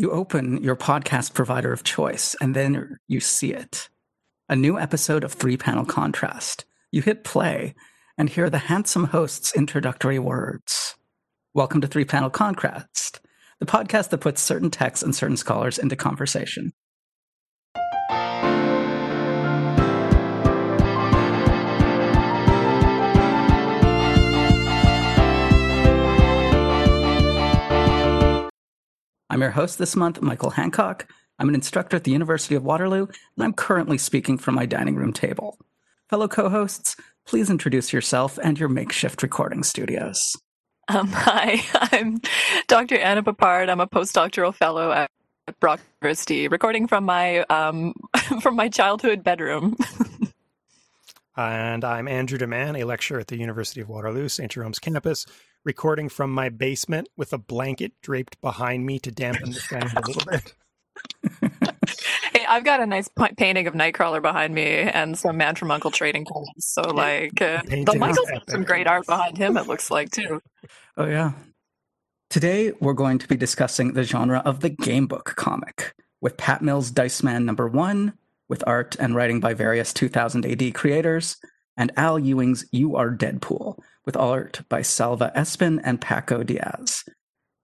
You open your podcast provider of choice, and then you see it. A new episode of Three Panel Contrast. You hit play and hear the handsome host's introductory words. Welcome to Three Panel Contrast, the podcast that puts certain texts and certain scholars into conversation. I'm your host this month, Michael Hancock. I'm an instructor at the University of Waterloo, and I'm currently speaking from my dining room table. Fellow co hosts, please introduce yourself and your makeshift recording studios. Um, hi, I'm Dr. Anna Peppard. I'm a postdoctoral fellow at Brock University, recording from my um, from my childhood bedroom. and I'm Andrew Deman, a lecturer at the University of Waterloo, St. Jerome's campus, recording from my basement with a blanket draped behind me to dampen the sound a little bit. hey, I've got a nice painting of Nightcrawler behind me and some Man from Uncle trading cards. So, like, uh, but Michael's got some great art behind him. It looks like too. Oh yeah. Today we're going to be discussing the genre of the gamebook comic with Pat Mills' Dice Man number one, with art and writing by various 2000 AD creators, and Al Ewing's You Are Deadpool, with art by Salva Espin and Paco Diaz.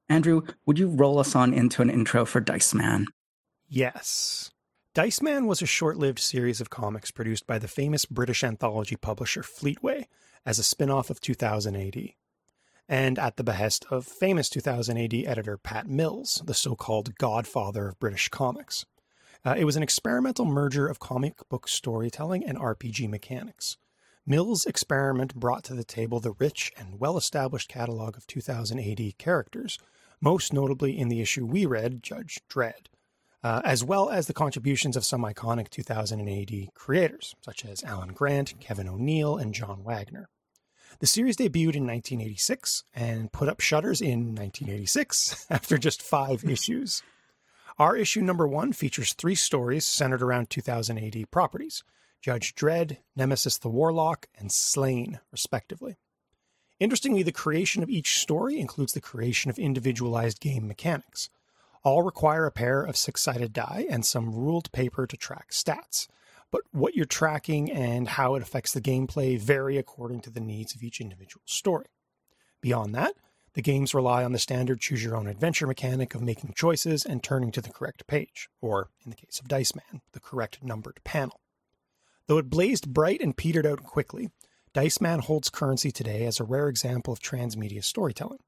Andrew, would you roll us on into an intro for Dice Man? Yes. Dice Man was a short lived series of comics produced by the famous British anthology publisher Fleetway as a spin off of 2000 AD, and at the behest of famous 2000 AD editor Pat Mills, the so called godfather of British comics. Uh, it was an experimental merger of comic book storytelling and RPG mechanics. Mills' experiment brought to the table the rich and well established catalog of 2000 AD characters, most notably in the issue we read, Judge Dredd, uh, as well as the contributions of some iconic 2000 AD creators, such as Alan Grant, Kevin O'Neill, and John Wagner. The series debuted in 1986 and put up shutters in 1986 after just five issues. Our issue number one features three stories centered around 2000 AD properties Judge Dredd, Nemesis the Warlock, and Slain, respectively. Interestingly, the creation of each story includes the creation of individualized game mechanics. All require a pair of six sided die and some ruled paper to track stats. But what you're tracking and how it affects the gameplay vary according to the needs of each individual story. Beyond that, the games rely on the standard choose your own adventure mechanic of making choices and turning to the correct page, or in the case of Dice Man, the correct numbered panel. Though it blazed bright and petered out quickly, Dice Man holds currency today as a rare example of transmedia storytelling,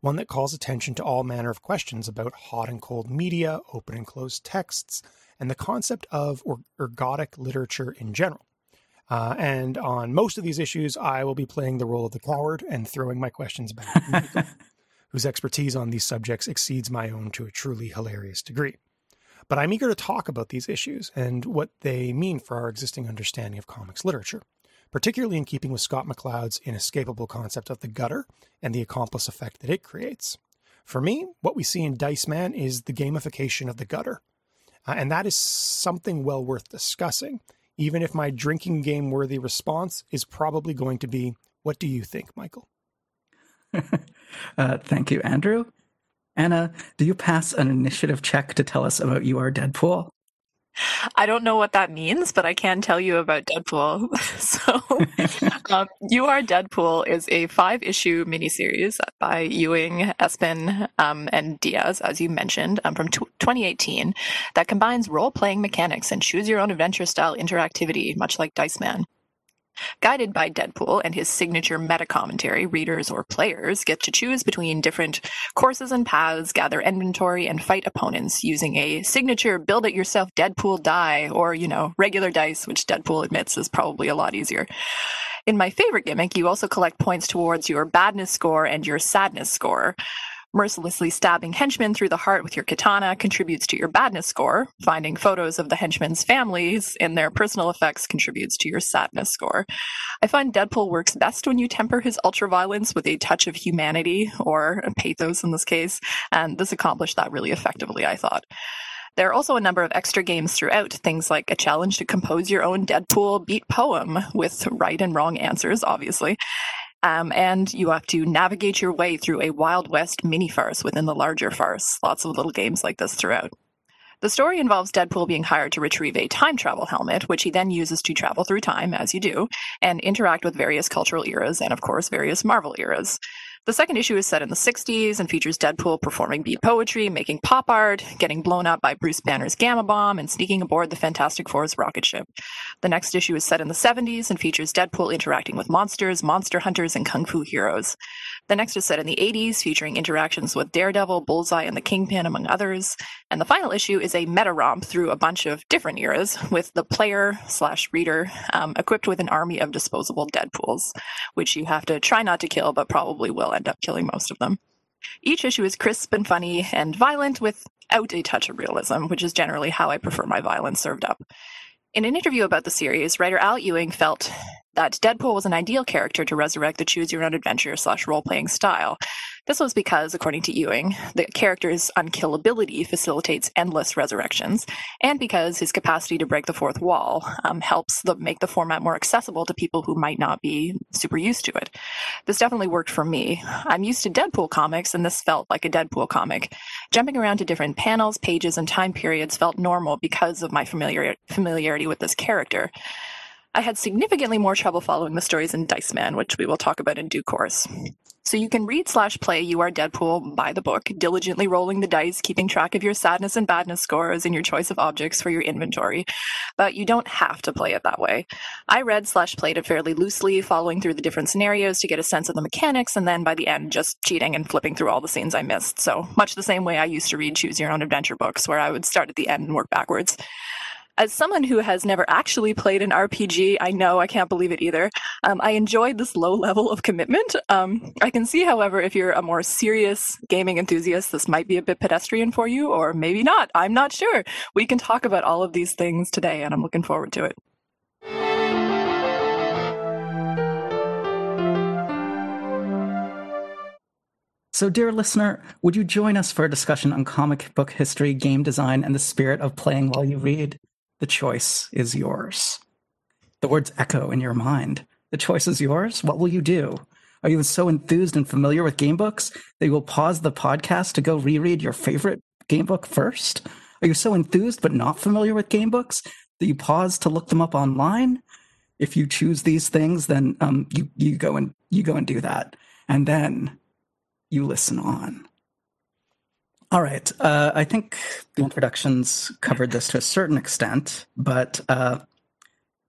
one that calls attention to all manner of questions about hot and cold media, open and closed texts, and the concept of ergodic literature in general. Uh, and on most of these issues, I will be playing the role of the coward and throwing my questions back, whose expertise on these subjects exceeds my own to a truly hilarious degree. But I'm eager to talk about these issues and what they mean for our existing understanding of comics literature, particularly in keeping with Scott McCloud's inescapable concept of the gutter and the accomplice effect that it creates. For me, what we see in Dice Man is the gamification of the gutter. Uh, and that is something well worth discussing even if my drinking game worthy response is probably going to be, What do you think, Michael? uh, thank you, Andrew. Anna, do you pass an initiative check to tell us about You Are Deadpool? I don't know what that means, but I can tell you about Deadpool. so, um, You Are Deadpool is a five issue miniseries by Ewing, Espin, um, and Diaz, as you mentioned, um, from t- 2018 that combines role playing mechanics and choose your own adventure style interactivity, much like Dice Man. Guided by Deadpool and his signature meta commentary, readers or players get to choose between different courses and paths, gather inventory, and fight opponents using a signature build it yourself Deadpool die or, you know, regular dice, which Deadpool admits is probably a lot easier. In my favorite gimmick, you also collect points towards your badness score and your sadness score. Mercilessly stabbing henchmen through the heart with your katana contributes to your badness score. Finding photos of the henchmen's families and their personal effects contributes to your sadness score. I find Deadpool works best when you temper his ultraviolence with a touch of humanity, or pathos in this case, and this accomplished that really effectively, I thought. There are also a number of extra games throughout, things like a challenge to compose your own Deadpool beat poem with right and wrong answers, obviously, Um, and you have to navigate your way through a Wild West mini farce within the larger farce. Lots of little games like this throughout. The story involves Deadpool being hired to retrieve a time travel helmet, which he then uses to travel through time, as you do, and interact with various cultural eras and, of course, various Marvel eras. The second issue is set in the 60s and features Deadpool performing beat poetry, making pop art, getting blown up by Bruce Banner's gamma bomb, and sneaking aboard the Fantastic Four's rocket ship. The next issue is set in the 70s and features Deadpool interacting with monsters, monster hunters, and kung fu heroes. The next is set in the 80s, featuring interactions with Daredevil, Bullseye, and the Kingpin, among others. And the final issue is a meta romp through a bunch of different eras, with the player slash reader um, equipped with an army of disposable Deadpools, which you have to try not to kill, but probably will end up killing most of them. Each issue is crisp and funny and violent without a touch of realism, which is generally how I prefer my violence served up. In an interview about the series, writer Al Ewing felt that Deadpool was an ideal character to resurrect the choose your own adventure slash role playing style. This was because, according to Ewing, the character's unkillability facilitates endless resurrections, and because his capacity to break the fourth wall um, helps the, make the format more accessible to people who might not be super used to it. This definitely worked for me. I'm used to Deadpool comics, and this felt like a Deadpool comic. Jumping around to different panels, pages, and time periods felt normal because of my familiar- familiarity with this character. I had significantly more trouble following the stories in Dice Man, which we will talk about in due course. So you can read slash play You Are Deadpool by the book, diligently rolling the dice, keeping track of your sadness and badness scores and your choice of objects for your inventory. But you don't have to play it that way. I read slash played it fairly loosely, following through the different scenarios to get a sense of the mechanics, and then by the end, just cheating and flipping through all the scenes I missed. So much the same way I used to read Choose Your Own Adventure books, where I would start at the end and work backwards as someone who has never actually played an RPG, I know I can't believe it either. Um, I enjoyed this low level of commitment. Um, I can see, however, if you're a more serious gaming enthusiast, this might be a bit pedestrian for you, or maybe not. I'm not sure. We can talk about all of these things today, and I'm looking forward to it. So, dear listener, would you join us for a discussion on comic book history, game design, and the spirit of playing while you read? The choice is yours. The words echo in your mind. The choice is yours. What will you do? Are you so enthused and familiar with gamebooks that you will pause the podcast to go reread your favorite gamebook first? Are you so enthused but not familiar with gamebooks that you pause to look them up online? If you choose these things, then um, you you go and you go and do that, and then you listen on. All right. Uh, I think the introductions covered this to a certain extent, but uh,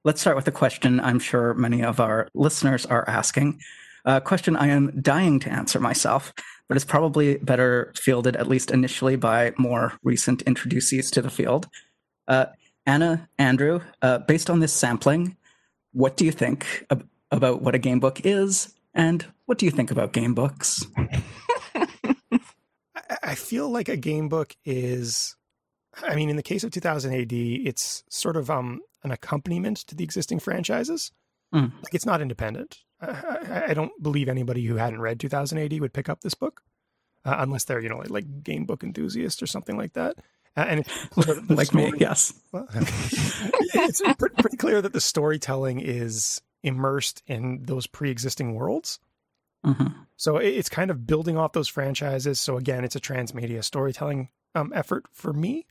let's start with a question I'm sure many of our listeners are asking. A question I am dying to answer myself, but it's probably better fielded, at least initially, by more recent introducees to the field. Uh, Anna, Andrew, uh, based on this sampling, what do you think ab- about what a game book is, and what do you think about game books? I feel like a game book is, I mean, in the case of 2000 AD, it's sort of um, an accompaniment to the existing franchises. Mm. Like it's not independent. I, I, don't believe anybody who hadn't read 2000 AD would pick up this book, uh, unless they're you know like, like, game book enthusiast or something like that. Uh, and like story, me, yes. Well, it's pretty clear that the storytelling is immersed in those pre-existing worlds. Mm-hmm. So it's kind of building off those franchises. So again, it's a transmedia storytelling um, effort for me.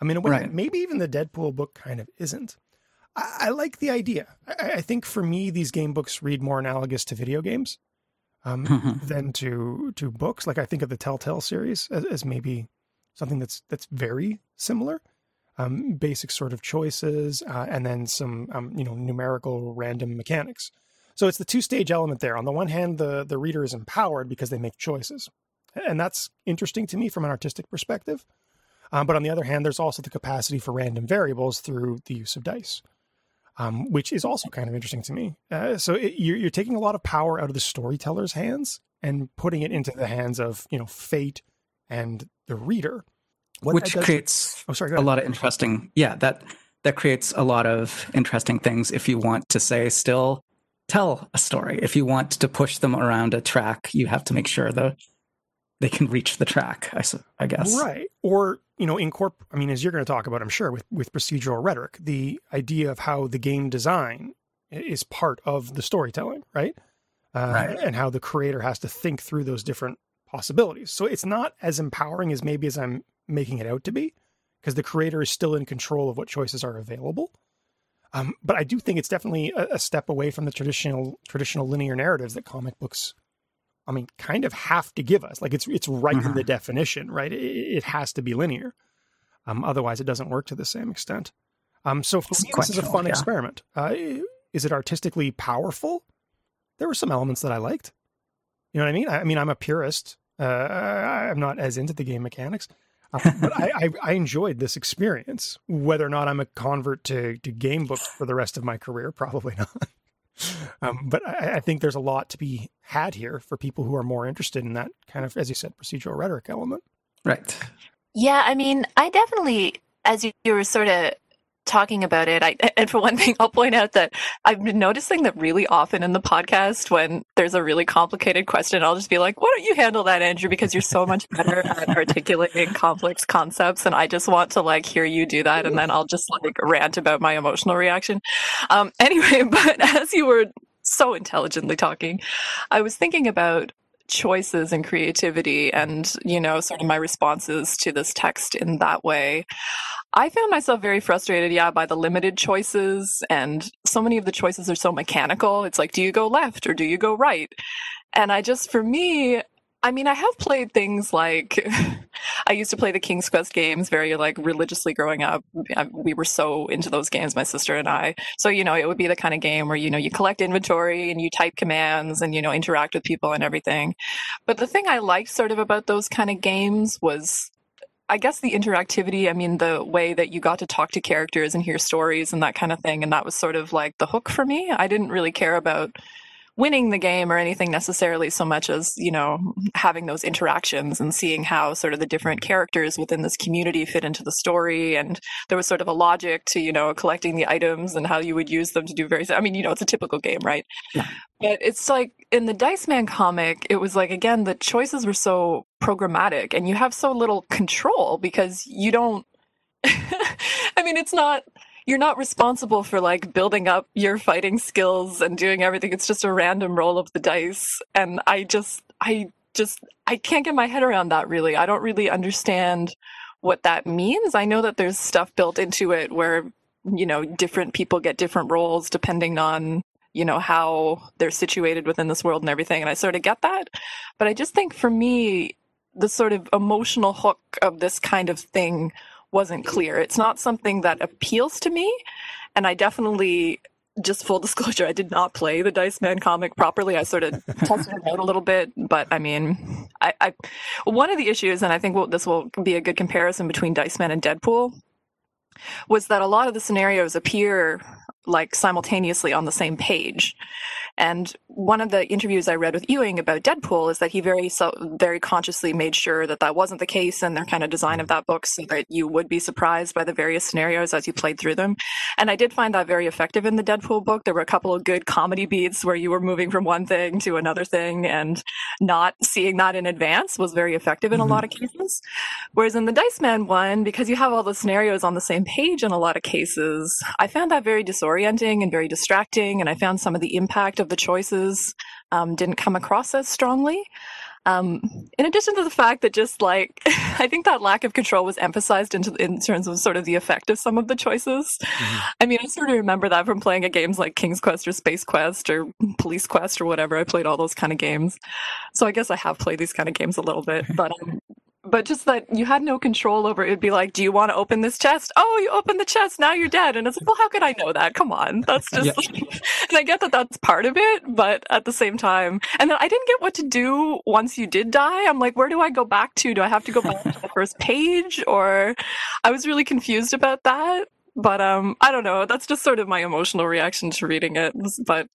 I mean, right. maybe even the Deadpool book kind of isn't. I, I like the idea. I, I, think for me, these game books read more analogous to video games um, mm-hmm. than to to books. Like I think of the Telltale series as, as maybe something that's that's very similar. Um, basic sort of choices, uh, and then some um, you know numerical random mechanics. So it's the two stage element there. On the one hand, the, the reader is empowered because they make choices. And that's interesting to me from an artistic perspective. Um, but on the other hand, there's also the capacity for random variables through the use of dice, um, which is also kind of interesting to me. Uh, so it, you're, you're taking a lot of power out of the storyteller's hands and putting it into the hands of you know fate and the reader, what which does, creates oh, sorry, a lot of interesting. Yeah, that that creates a lot of interesting things if you want to say still tell a story. If you want to push them around a track, you have to make sure that they can reach the track. I, I guess right. Or you know, incorporate. I mean, as you're going to talk about, I'm sure with with procedural rhetoric, the idea of how the game design is part of the storytelling, right? uh, right. and how the creator has to think through those different possibilities. So it's not as empowering as maybe as I'm making it out to be, because the creator is still in control of what choices are available. Um, but I do think it's definitely a, a, step away from the traditional traditional linear narratives that comic books, I mean, kind of have to give us. Like it's it's right mm-hmm. in the mm-hmm. definition, right? It, it has to be linear. Um, otherwise, it doesn't work to the same extent. Um, so for me, this is a fun yeah. experiment. Uh, is it artistically powerful? There were some elements that I liked. You know what I mean? I, I mean, I'm a purist. Uh, I'm not as into the game mechanics, but I, I, I, enjoyed this experience. Whether or not I'm a convert to, to game books for the rest of my career, probably not. um, but I, I, think there's a lot to be had here for people who are more interested in that kind of, as you said, procedural rhetoric element. Right. Yeah, I mean, I definitely, as you, you were sort of talking about it, I, and for one thing, I'll point out that I've been noticing that really often in the podcast, when there's a really complicated question, I'll just be like, "Why don't you handle that, Andrew? Because you're so much better at articulating complex concepts, and I just want to like hear you do that, and then I'll just like rant about my emotional reaction." Um, anyway, but as you were so intelligently talking, I was thinking about choices and creativity and you know sort of my responses to this text in that way i found myself very frustrated yeah by the limited choices and so many of the choices are so mechanical it's like do you go left or do you go right and i just for me I mean, I have played things like I used to play the King's Quest games very like religiously growing up. We were so into those games, my sister and I. So, you know, it would be the kind of game where, you know, you collect inventory and you type commands and, you know, interact with people and everything. But the thing I liked sort of about those kind of games was I guess the interactivity, I mean, the way that you got to talk to characters and hear stories and that kind of thing. And that was sort of like the hook for me. I didn't really care about winning the game or anything necessarily so much as you know having those interactions and seeing how sort of the different characters within this community fit into the story and there was sort of a logic to you know collecting the items and how you would use them to do various i mean you know it's a typical game right yeah. but it's like in the dice man comic it was like again the choices were so programmatic and you have so little control because you don't i mean it's not you're not responsible for like building up your fighting skills and doing everything. It's just a random roll of the dice. And I just, I just, I can't get my head around that really. I don't really understand what that means. I know that there's stuff built into it where, you know, different people get different roles depending on, you know, how they're situated within this world and everything. And I sort of get that. But I just think for me, the sort of emotional hook of this kind of thing wasn't clear. It's not something that appeals to me. And I definitely, just full disclosure, I did not play the Dice Man comic properly. I sort of tested it out a little bit, but I mean, I, I one of the issues, and I think we'll, this will be a good comparison between Dice Man and Deadpool, was that a lot of the scenarios appear like simultaneously on the same page. And one of the interviews I read with Ewing about Deadpool is that he very so very consciously made sure that that wasn't the case in their kind of design of that book, so that you would be surprised by the various scenarios as you played through them. And I did find that very effective in the Deadpool book. There were a couple of good comedy beats where you were moving from one thing to another thing, and not seeing that in advance was very effective in mm-hmm. a lot of cases. Whereas in the Dice Man one, because you have all the scenarios on the same page in a lot of cases, I found that very disorienting and very distracting, and I found some of the impact of of the choices um, didn't come across as strongly. Um, in addition to the fact that just like I think that lack of control was emphasized into in terms of sort of the effect of some of the choices. Mm-hmm. I mean, I sort of remember that from playing at games like King's Quest or Space Quest or Police Quest or whatever. I played all those kind of games, so I guess I have played these kind of games a little bit. But um, but just that you had no control over it. It'd be like, do you want to open this chest? Oh, you open the chest. Now you're dead. And it's like, well, how could I know that? Come on. That's just, yeah. like, and I get that that's part of it, but at the same time, and then I didn't get what to do once you did die. I'm like, where do I go back to? Do I have to go back to the first page? Or I was really confused about that but um i don't know that's just sort of my emotional reaction to reading it but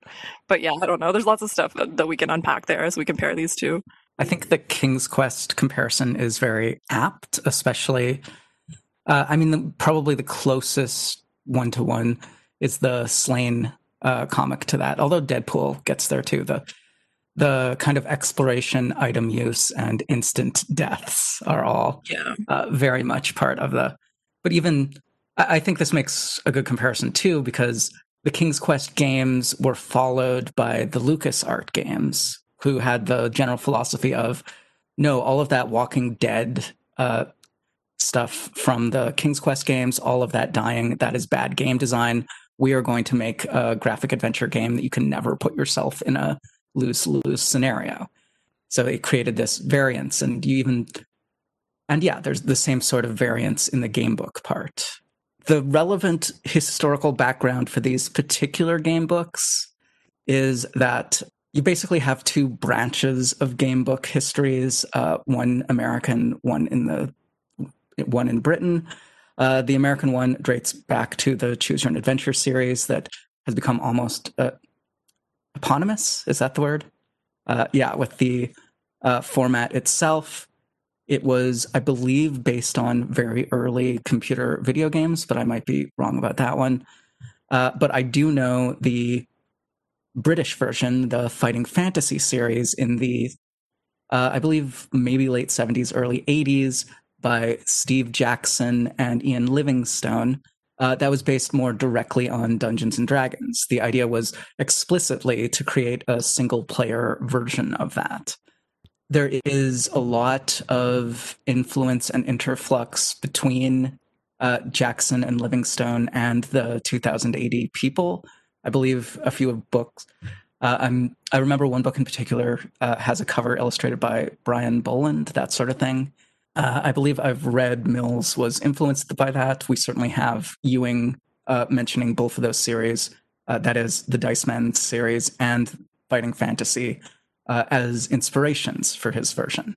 but yeah i don't know there's lots of stuff that, that we can unpack there as we compare these two I think the King's Quest comparison is very apt, especially. Uh, I mean, the, probably the closest one to one is the Slain uh, comic to that. Although Deadpool gets there too. The the kind of exploration, item use, and instant deaths are all yeah. uh, very much part of the. But even I think this makes a good comparison too, because the King's Quest games were followed by the Lucas Art games, who had the general philosophy of no, all of that Walking Dead uh, stuff from the King's Quest games, all of that dying, that is bad game design. We are going to make a graphic adventure game that you can never put yourself in a lose lose scenario. So it created this variance, and you even, and yeah, there's the same sort of variance in the game book part. The relevant historical background for these particular game books is that you basically have two branches of game book histories uh, one american one in the one in britain. Uh, the american one dates back to the choose your own adventure series that has become almost uh, eponymous. Is that the word? Uh, yeah with the uh, format itself. It was i believe based on very early computer video games but i might be wrong about that one. Uh, but i do know the British version, the Fighting Fantasy series in the, uh, I believe, maybe late 70s, early 80s by Steve Jackson and Ian Livingstone. Uh, that was based more directly on Dungeons and Dragons. The idea was explicitly to create a single player version of that. There is a lot of influence and interflux between uh, Jackson and Livingstone and the 2000 AD people I believe a few of books. Uh, i remember one book in particular uh, has a cover illustrated by Brian Bolland, that sort of thing. Uh, I believe I've read Mills was influenced by that. We certainly have Ewing uh, mentioning both of those series, uh, that is the Dice Man series and Fighting Fantasy, uh, as inspirations for his version.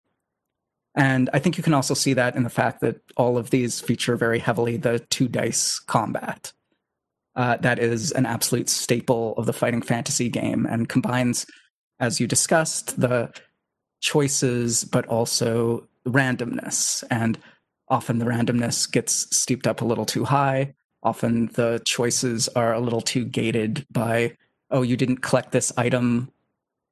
And I think you can also see that in the fact that all of these feature very heavily the two dice combat uh, that is an absolute staple of the fighting fantasy game and combines, as you discussed, the choices, but also randomness. And often the randomness gets steeped up a little too high. Often the choices are a little too gated by, oh, you didn't collect this item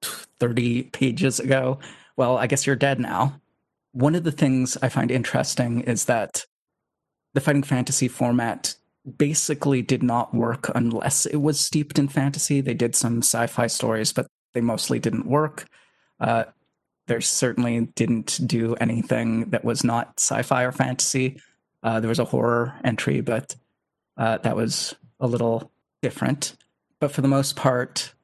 30 pages ago. Well, I guess you're dead now. One of the things I find interesting is that the fighting fantasy format basically did not work unless it was steeped in fantasy. They did some sci fi stories, but they mostly didn't work. Uh, they certainly didn't do anything that was not sci fi or fantasy. Uh, there was a horror entry, but uh, that was a little different. But for the most part,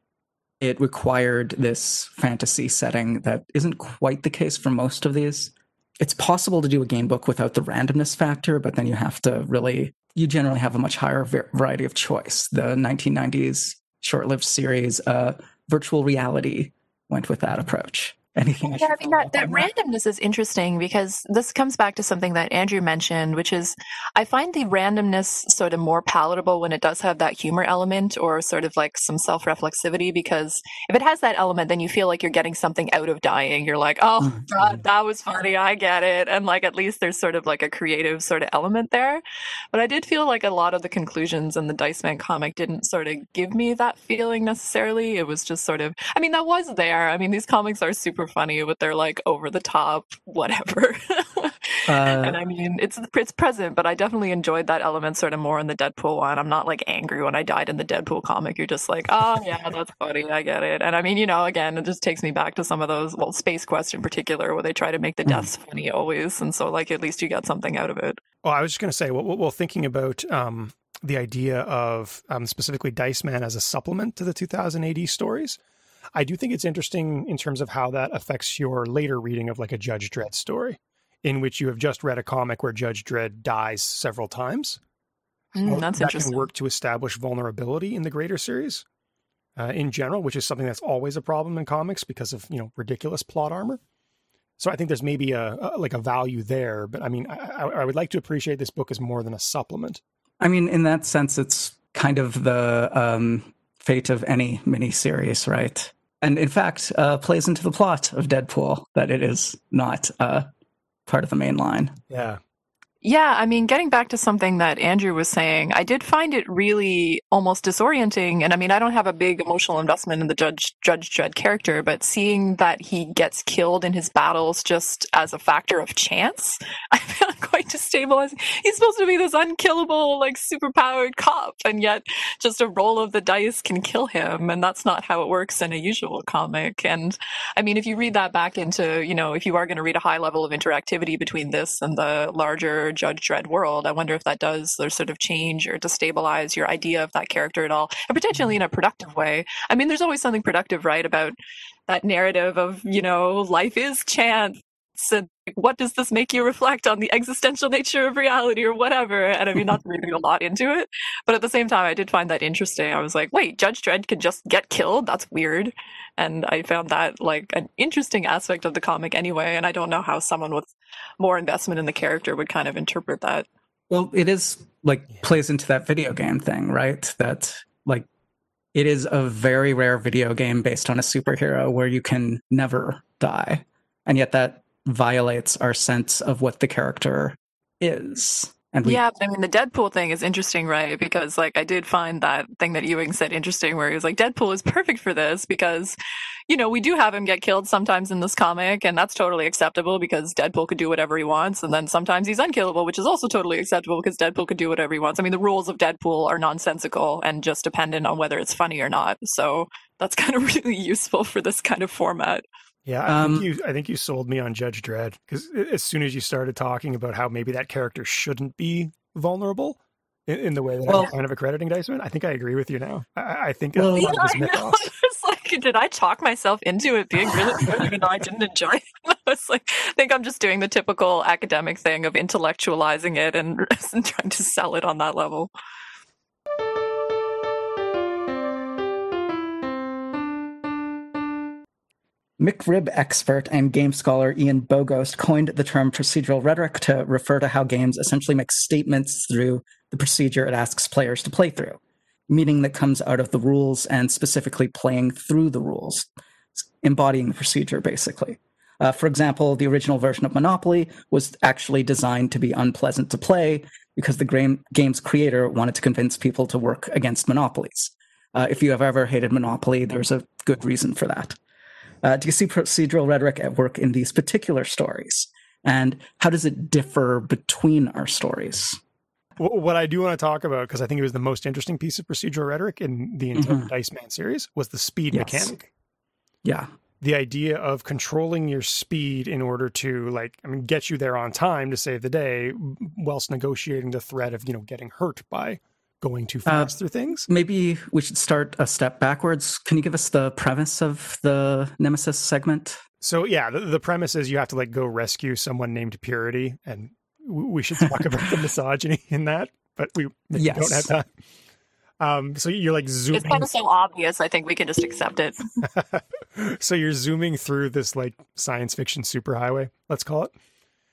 it required this fantasy setting that isn't quite the case for most of these. It's possible to do a game book without the randomness factor, but then you have to really you generally have a much higher variety of choice. The 1990s short-lived series, uh, Virtual Reality, went with that approach anything. Yeah, I mean that, that randomness is interesting because this comes back to something that Andrew mentioned, which is I find the randomness sort of more palatable when it does have that humor element or sort of like some self reflexivity. Because if it has that element, then you feel like you're getting something out of dying. You're like, oh, mm-hmm. God, that was funny. I get it. And like at least there's sort of like a creative sort of element there. But I did feel like a lot of the conclusions in the Dice Man comic didn't sort of give me that feeling necessarily. It was just sort of, I mean, that was there. I mean, these comics are super funny with their like over the top whatever. uh, and I mean, it's it's present, but I definitely enjoyed that element sort of more in the Deadpool one. I'm not like angry when I died in the Deadpool comic. You're just like, oh yeah, that's funny. I get it. And I mean, you know, again, it just takes me back to some of those, well, Space Quest in particular, where they try to make the hmm. deaths mm. funny always, and so like at least you get something out of it. Well, I was just going to say, well, well, thinking about um, the idea of um, specifically Dice Man as a supplement to the 2000 AD stories. I do think it's interesting in terms of how that affects your later reading of like a Judge Dredd story, in which you have just read a comic where Judge Dredd dies several times. Mm, that's that interesting. can work to establish vulnerability in the greater series uh, in general, which is something that's always a problem in comics because of you know ridiculous plot armor. So I think there's maybe a, a like a value there, but I mean, I, I would like to appreciate this book as more than a supplement. I mean, in that sense, it's kind of the um, fate of any miniseries, right? And in fact uh, plays into the plot of Deadpool that it is not uh, part of the main line. Yeah. Yeah, I mean, getting back to something that Andrew was saying, I did find it really almost disorienting. And I mean, I don't have a big emotional investment in the Judge Judge Dredd character, but seeing that he gets killed in his battles just as a factor of chance, I quite quite destabilizing. He's supposed to be this unkillable, like superpowered cop, and yet just a roll of the dice can kill him, and that's not how it works in a usual comic. And I mean, if you read that back into, you know, if you are going to read a high level of interactivity between this and the larger Judge Dredd world, I wonder if that does sort of change or destabilize your idea of that character at all, and potentially in a productive way. I mean, there's always something productive, right, about that narrative of you know life is chance and what does this make you reflect on the existential nature of reality or whatever? And i mean not reading a lot into it but at the same time i did find that interesting. I was like wait judge dredd can just get killed? That's weird. And i found that like an interesting aspect of the comic anyway and i don't know how someone with more investment in the character would kind of interpret that. Well it is like plays into that video game thing right? That like it is a very rare video game based on a superhero where you can never die. And yet that violates our sense of what the character is. And we, yeah, but I mean, the Deadpool thing is interesting, right? Because like I did find that thing that Ewing said interesting, where he was like, Deadpool is perfect for this because, you know, we do have him get killed sometimes in this comic, and that's totally acceptable because Deadpool could do whatever he wants, and then sometimes he's unkillable, which is also totally acceptable because Deadpool could do whatever he wants. I mean, the rules of Deadpool are nonsensical and just dependent on whether it's funny or not. So that's kind of really useful for this kind of format. Yeah, I, um, think you, I think you sold me on Judge Dredd because as soon as you started talking about how maybe that character shouldn't be vulnerable in, in the way that well, I'm kind of accrediting Diceman, I think I agree with you now. I, I think well, yeah, I know. it's like, did I talk myself into it being really good even though I didn't enjoy it? I was like, I think I'm just doing the typical academic thing of intellectualizing it and, and trying to sell it on that level. McRib expert and game scholar Ian Bogost coined the term procedural rhetoric to refer to how games essentially make statements through the procedure it asks players to play through, meaning that comes out of the rules and specifically playing through the rules, embodying the procedure basically. Uh, for example, the original version of Monopoly was actually designed to be unpleasant to play because the game, game's creator wanted to convince people to work against monopolies. Uh, if you have ever hated Monopoly, there's a good reason for that. Uh, do you see procedural rhetoric at work in these particular stories? And how does it differ between our stories? What I do want to talk about, because I think it was the most interesting piece of procedural rhetoric in the entire mm-hmm. Dice Man series, was the speed yes. mechanic. Yeah. The idea of controlling your speed in order to, like, I mean, get you there on time to save the day, whilst negotiating the threat of, you know, getting hurt by going too uh, fast uh, through things. Maybe we should start a step backwards. Can you give us the premise of the Nemesis segment? So yeah, the, the premise is you have to like go rescue someone named Purity, and we should talk about the misogyny in that, but we yes. don't have time. Um, so you're like zooming. It's kind of so obvious. I think we can just accept it. so you're zooming through this like science fiction superhighway. Let's call it.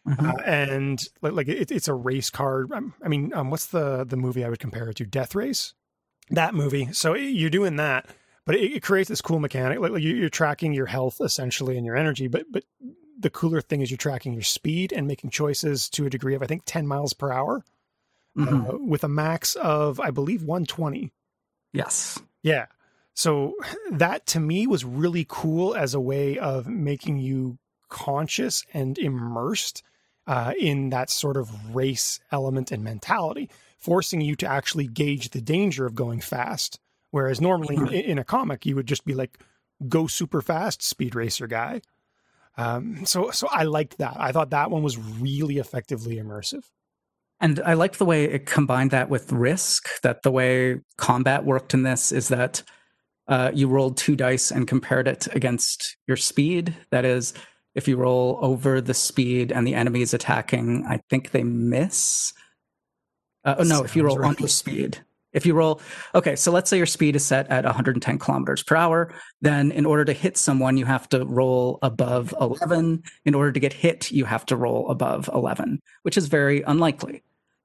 Mm-hmm. Uh, and like, like it, it's a race car. Um, I mean, um, what's the the movie I would compare it to? Death Race. That movie. So you're doing that, but it, it creates this cool mechanic. Like, like you're tracking your health essentially and your energy, but but the cooler thing is you're tracking your speed and making choices to a degree of I think 10 miles per hour, mm-hmm. uh, with a max of I believe 120. Yes. Yeah. So that to me was really cool as a way of making you conscious and immersed uh, in that sort of race element and mentality, forcing you to actually gauge the danger of going fast. Whereas normally in, in a comic, you would just be like, go super fast, speed racer guy. Um, so, so I liked that. I thought that one was really effectively immersive. And I liked the way it combined that with risk, that the way combat worked in this is that uh, you rolled two dice and compared it against your speed. That is, if you roll over the speed and the enemy is attacking, I think they miss. Uh, oh, no, if you roll right. under speed. If you roll, okay, so let's say your speed is set at 110 kilometers per hour. Then, in order to hit someone, you have to roll above 11. In order to get hit, you have to roll above 11, which is very unlikely.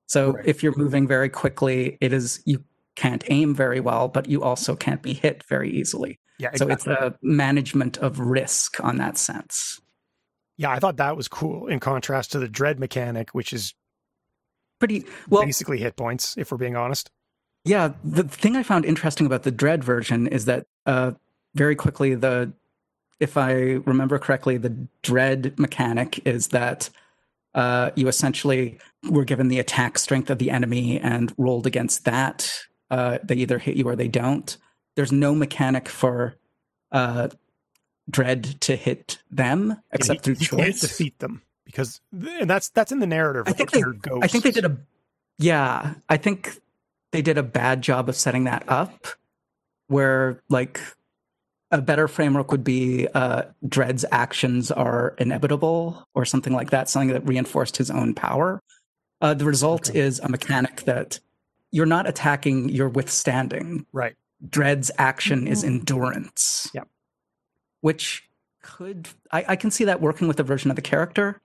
So, right. if you're moving very quickly, it is you can't aim very well, but you also can't be hit very easily. Yeah, exactly. So, it's a management of risk on that sense. Yeah, I thought that was cool in contrast to the Dredd mechanic, which is pretty well basically hit points, if we're being honest. Yeah, the thing I found interesting about the Dredd version is that uh, very quickly the if I remember correctly, the Dredd mechanic is that uh, you essentially were given the attack strength of the enemy and rolled against that. Uh, they either hit you or they don't. There's no mechanic for uh, Dredd to hit them except yeah, he, through he choice. Can't defeat them because, and that's that's in the narrative. I think they, I think they did a, yeah, I think they did a bad job of setting that up, where like a better framework would be uh, Dredd's actions are inevitable or something like that, something that reinforced his own power. Uh, the result okay. is a mechanic that you're not attacking, you're withstanding. Right. Dredd's action is mm-hmm. endurance. Yeah. Which could, I, I can see that working with a version of the character.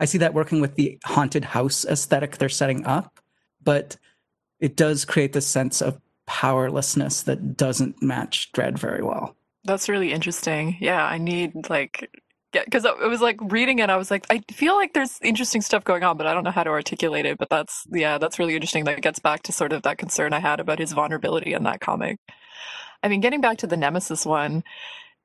I see that working with the haunted house aesthetic they're setting up, but it does create this sense of powerlessness that doesn't match Dredd very well. That's really interesting. Yeah, I need like because it was like reading it, I was like, I feel like there's interesting stuff going on, but I don't know how to articulate it. But that's yeah, that's really interesting. That gets back to sort of that concern I had about his vulnerability in that comic. I mean, getting back to the Nemesis one,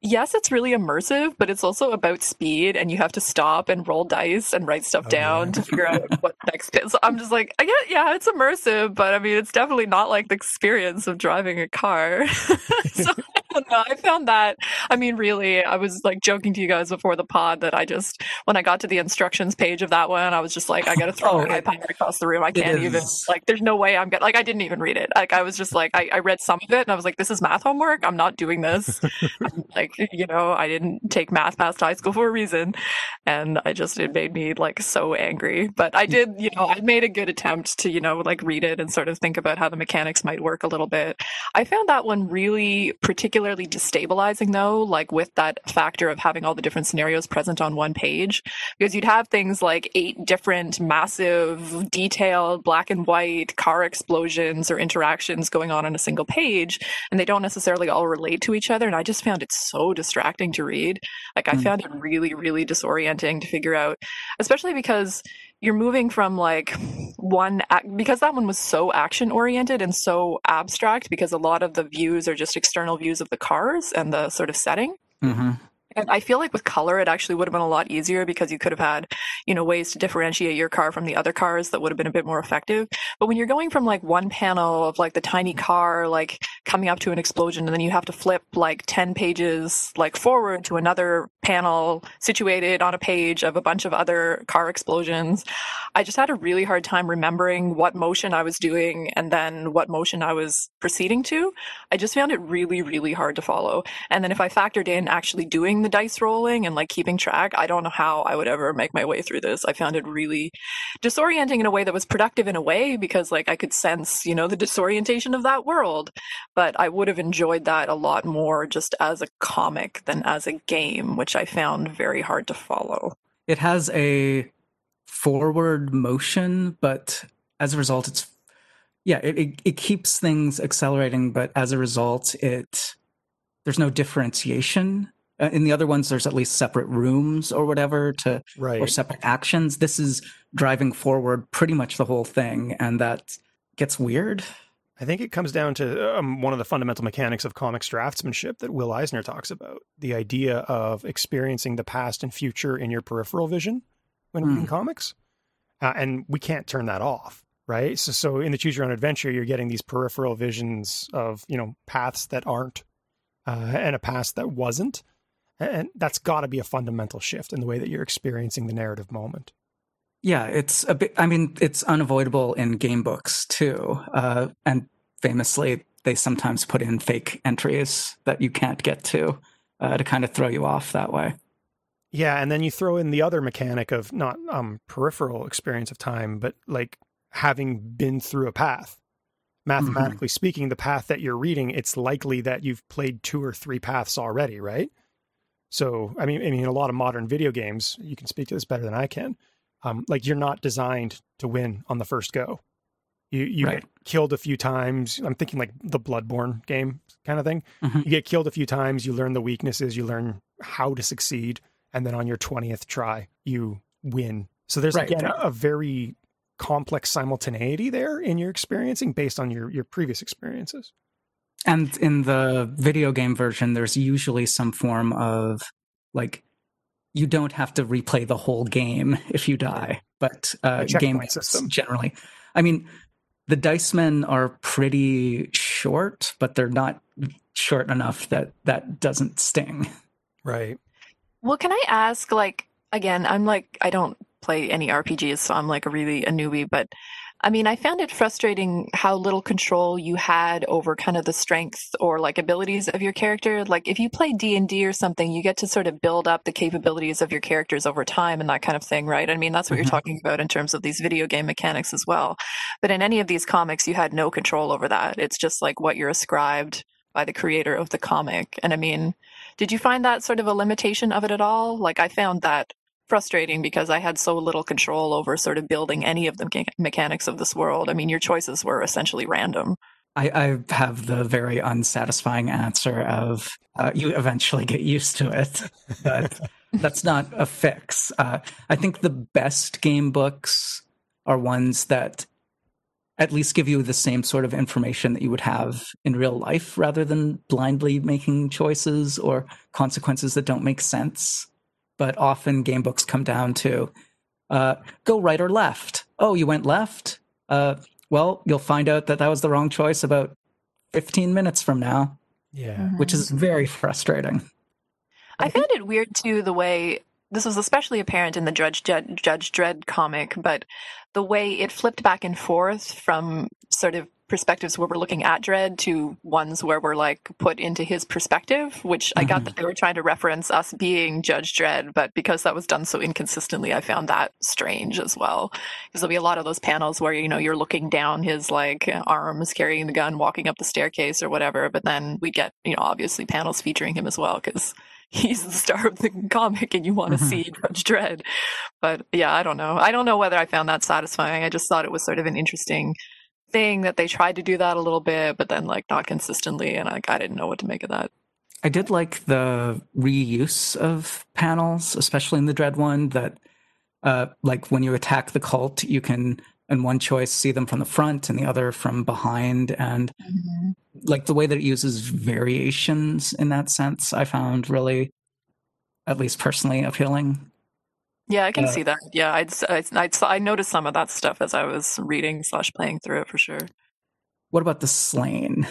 yes, it's really immersive, but it's also about speed, and you have to stop and roll dice and write stuff oh, down yeah. to figure out what next. Pit. So I'm just like, I get, yeah, it's immersive, but I mean, it's definitely not like the experience of driving a car. so I found that. I mean, really, I was like joking to you guys before the pod that I just, when I got to the instructions page of that one, I was just like, I got to throw oh, my iPad across the room. I can't even, like, there's no way I'm getting, like, I didn't even read it. Like, I was just like, I, I read some of it and I was like, this is math homework. I'm not doing this. like, you know, I didn't take math past high school for a reason. And I just, it made me like so angry. But I did, you know, I made a good attempt to, you know, like read it and sort of think about how the mechanics might work a little bit. I found that one really particularly particularly destabilizing though, like with that factor of having all the different scenarios present on one page, because you'd have things like eight different massive, detailed black and white car explosions or interactions going on on a single page, and they don't necessarily all relate to each other. And I just found it so distracting to read. Like I mm. found it really, really disorienting to figure out, especially because you're moving from like one because that one was so action oriented and so abstract because a lot of the views are just external views of the cars and the sort of setting. Mm-hmm. And I feel like with color, it actually would have been a lot easier because you could have had, you know, ways to differentiate your car from the other cars that would have been a bit more effective. But when you're going from like one panel of like the tiny car, like coming up to an explosion, and then you have to flip like 10 pages like forward to another panel situated on a page of a bunch of other car explosions, I just had a really hard time remembering what motion I was doing and then what motion I was proceeding to. I just found it really, really hard to follow. And then if I factored in actually doing the dice rolling and like keeping track, I don't know how I would ever make my way through this. I found it really disorienting in a way that was productive in a way because like I could sense, you know, the disorientation of that world. But I would have enjoyed that a lot more just as a comic than as a game, which I found very hard to follow. It has a forward motion, but as a result, it's yeah, it, it, it keeps things accelerating, but as a result, it there's no differentiation in the other ones, there's at least separate rooms or whatever to right. or separate actions. This is driving forward pretty much the whole thing, and that gets weird. I think it comes down to um, one of the fundamental mechanics of comics draftsmanship that Will Eisner talks about the idea of experiencing the past and future in your peripheral vision when mm. reading comics. Uh, and we can't turn that off, right? So, so in the Choose Your Own Adventure, you're getting these peripheral visions of, you know, paths that aren't uh, and a past that wasn't. And that's got to be a fundamental shift in the way that you're experiencing the narrative moment. Yeah, it's a bit, I mean, it's unavoidable in game books too. Uh, and famously, they sometimes put in fake entries that you can't get to uh, to kind of throw you off that way. Yeah, and then you throw in the other mechanic of not um, peripheral experience of time, but like having been through a path. Mathematically mm-hmm. speaking, the path that you're reading, it's likely that you've played two or three paths already, right? So, I mean, I mean, a lot of modern video games, you can speak to this better than I can. Um, like you're not designed to win on the first go. You you right. get killed a few times. I'm thinking like the Bloodborne game kind of thing. Mm-hmm. You get killed a few times. You learn the weaknesses. You learn how to succeed, and then on your twentieth try, you win. So there's right. again a, a very complex simultaneity there in your experiencing based on your your previous experiences. And in the video game version, there's usually some form of like you don't have to replay the whole game if you die. but uh, game system generally. I mean, the dice men are pretty short, but they're not short enough that that doesn't sting. Right. Well, can I ask, like, again, I'm like, I don't play any RPGs, so I'm like a really a newbie, but I mean, I found it frustrating how little control you had over kind of the strength or like abilities of your character. Like if you play D&D or something, you get to sort of build up the capabilities of your characters over time and that kind of thing, right? I mean, that's what mm-hmm. you're talking about in terms of these video game mechanics as well. But in any of these comics, you had no control over that. It's just like what you're ascribed by the creator of the comic. And I mean, did you find that sort of a limitation of it at all? Like I found that frustrating because I had so little control over sort of building any of the mechanics of this world. I mean, your choices were essentially random. I, I have the very unsatisfying answer of uh, you eventually get used to it, but that's not a fix. Uh, I think the best game books are ones that at least give you the same sort of information that you would have in real life rather than blindly making choices or consequences that don't make sense but often game books come down to uh, go right or left. Oh, you went left? Uh, well, you'll find out that that was the wrong choice about 15 minutes from now. Yeah. Mm-hmm. Which is very frustrating. I found it weird too the way this was especially apparent in the Judge Judge Dredd comic, but the way it flipped back and forth from sort of perspectives where we're looking at Dredd to ones where we're like put into his perspective, which mm-hmm. I got mm-hmm. that they were trying to reference us being Judge Dredd but because that was done so inconsistently, I found that strange as well. Because there'll be a lot of those panels where, you know, you're looking down his like arms carrying the gun, walking up the staircase or whatever, but then we get, you know, obviously panels featuring him as well because he's the star of the comic and you want to mm-hmm. see Judge Dredd. But yeah, I don't know. I don't know whether I found that satisfying. I just thought it was sort of an interesting thing that they tried to do that a little bit, but then like not consistently, and like I didn't know what to make of that. I did like the reuse of panels, especially in the Dredd one. That uh, like when you attack the cult, you can in one choice see them from the front and the other from behind, and mm-hmm. like the way that it uses variations in that sense, I found really, at least personally, appealing. Yeah, I can uh, see that. Yeah, I'd, I'd, I'd, I noticed some of that stuff as I was reading slash playing through it for sure. What about the slain?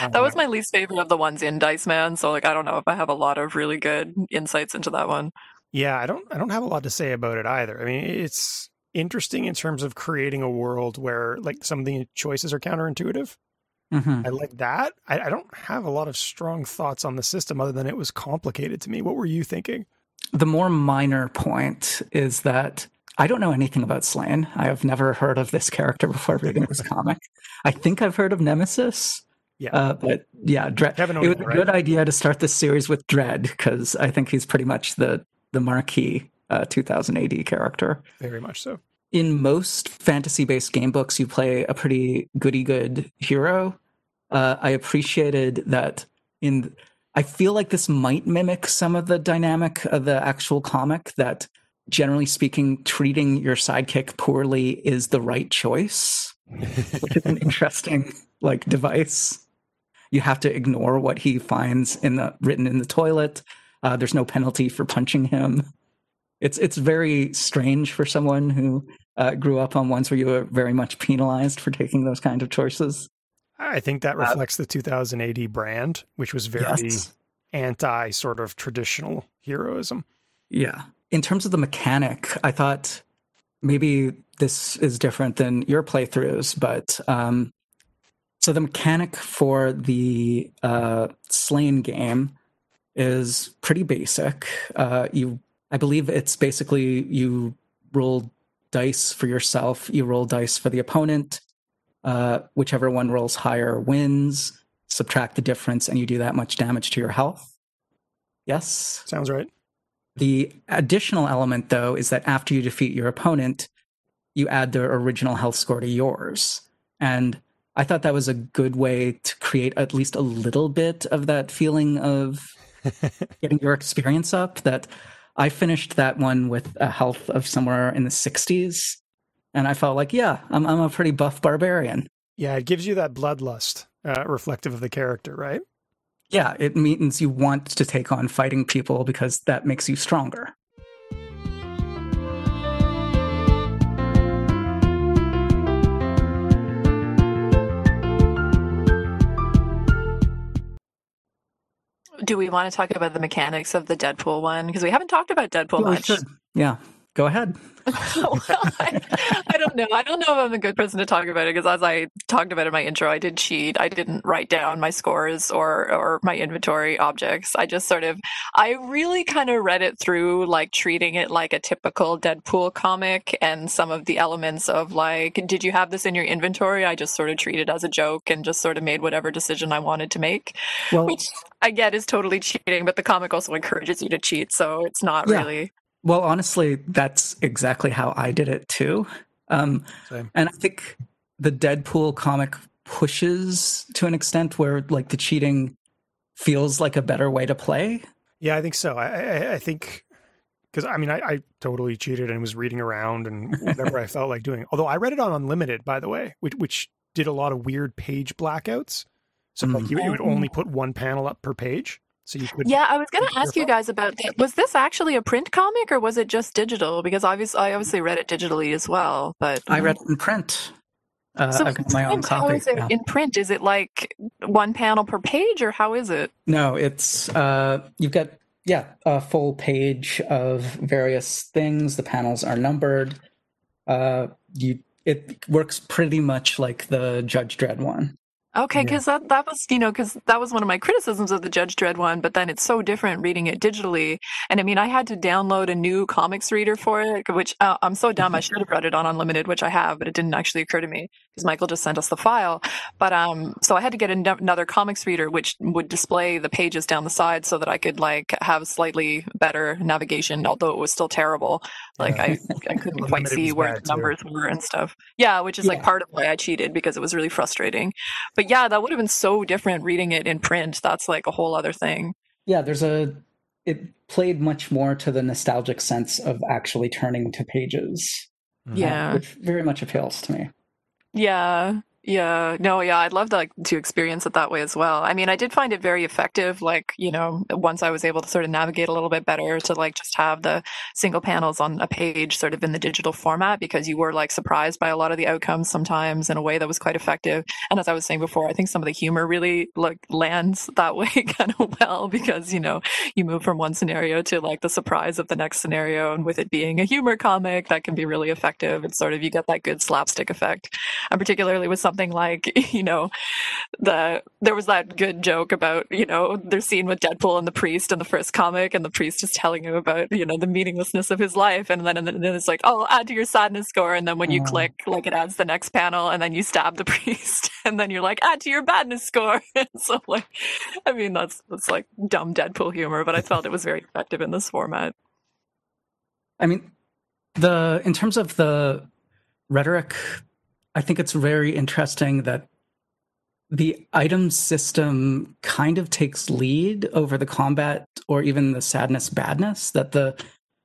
That was my least favorite of the ones in Dice Man. So like, I don't know if I have a lot of really good insights into that one. Yeah, I don't. I don't have a lot to say about it either. I mean, it's interesting in terms of creating a world where like some of the choices are counterintuitive. Mm-hmm. I like that. I, I don't have a lot of strong thoughts on the system other than it was complicated to me. What were you thinking? The more minor point is that I don't know anything about Slain. I have never heard of this character before reading this comic. I think I've heard of Nemesis. Yeah. Uh, but yeah, Dredd. It was a right? good idea to start this series with Dredd because I think he's pretty much the the marquee uh, 2000 AD character. Very much so. In most fantasy based game books, you play a pretty goody good hero. Uh, I appreciated that in I feel like this might mimic some of the dynamic of the actual comic that generally speaking, treating your sidekick poorly is the right choice, which is an interesting like device. You have to ignore what he finds in the written in the toilet. Uh, there's no penalty for punching him. It's it's very strange for someone who uh, grew up on ones where you were very much penalized for taking those kind of choices. I think that uh, reflects uh, the 2000 AD brand, which was very yes. anti sort of traditional heroism. Yeah. In terms of the mechanic, I thought maybe this is different than your playthroughs, but um, so the mechanic for the uh, Slain game is pretty basic. Uh, you, I believe it's basically you roll dice for yourself, you roll dice for the opponent, uh, whichever one rolls higher wins. Subtract the difference, and you do that much damage to your health. Yes? Sounds right. The additional element, though, is that after you defeat your opponent, you add their original health score to yours. And I thought that was a good way to create at least a little bit of that feeling of getting your experience up. That I finished that one with a health of somewhere in the 60s and I felt like, yeah, I'm I'm a pretty buff barbarian. Yeah, it gives you that bloodlust, uh, reflective of the character, right? Yeah, it means you want to take on fighting people because that makes you stronger. Do we want to talk about the mechanics of the Deadpool one? Because we haven't talked about Deadpool yeah, much. Yeah go ahead. well, I, I don't know. I don't know if I'm a good person to talk about it because, as I talked about in my intro, I did cheat. I didn't write down my scores or or my inventory objects. I just sort of, I really kind of read it through, like treating it like a typical Deadpool comic, and some of the elements of like, did you have this in your inventory? I just sort of treated as a joke and just sort of made whatever decision I wanted to make, Well, which I get is totally cheating, but the comic also encourages you to cheat, so it's not Yeah. really. Well, honestly, that's exactly how I did it too. Um, and I think the Deadpool comic pushes to an extent where like the cheating feels like a better way to play. Yeah, I think so. I I, I think because I mean I, I totally cheated and was reading around and whatever I felt like doing. Although I read it on unlimited, by the way, which which did a lot of weird page blackouts. So like Mm. you, it would only put one panel up per page, so you could Yeah, I was going to ask you careful. guys about that. Was this actually a print comic or was it just digital? Because obviously, I obviously read it digitally as well. But I read it in print. Uh, So I've got my own copy. is it yeah. in print? Is it like one panel per page, or how is it? No, it's uh, you've got yeah a full page of various things. The panels are numbered. Uh, you it works pretty much like the Judge Dredd one. Okay, Yeah. because that that was you know because that was one of my criticisms of the Judge Dredd one, but then it's so different reading it digitally. And I mean, I had to download a new comics reader for it, which uh, I'm so dumb. I should have read it on unlimited, which I have, but it didn't actually occur to me because Michael just sent us the file. But um, so I had to get an- another comics reader, which would display the pages down the side so that I could like have slightly better navigation, although it was still terrible. Like I, I couldn't quite see where the too. numbers were and stuff. Yeah, which is like part of why I cheated because it was really frustrating. But yeah, that would have been so different reading it in print. That's like a whole other thing. Yeah, there's a. It played much more to the nostalgic sense of actually turning to pages, uh, Yeah. which very much appeals to me. Yeah. Yeah. No, yeah, I'd love to like to experience it that way as well. I mean, I did find it very effective like, you know, once I was able to sort of navigate a little bit better to like just have the single panels on a page sort of in the digital format because you were like surprised by a lot of the outcomes sometimes in a way that was quite effective. And as I was saying before, I think some of the humor really like lands that way kind of well because, you know, you move from one scenario to like the surprise of the next scenario and with it being a humor comic that can be really effective. It's sort of you get that good slapstick effect and particularly with something like you know the there was that good joke about you know their scene with Deadpool and the priest in the first comic, and the priest is telling him about you know the meaninglessness of his life, and then and then it's like oh add to your sadness score, and then when you Oh. click like it adds the next panel, and then you stab the priest, and then you're like add to your badness score. And so like, I mean that's that's like dumb Deadpool humor, but I felt it was very effective in this format. I mean, the in terms of the rhetoric, I think it's very interesting that the item system kind of takes lead over the combat or even the sadness badness that the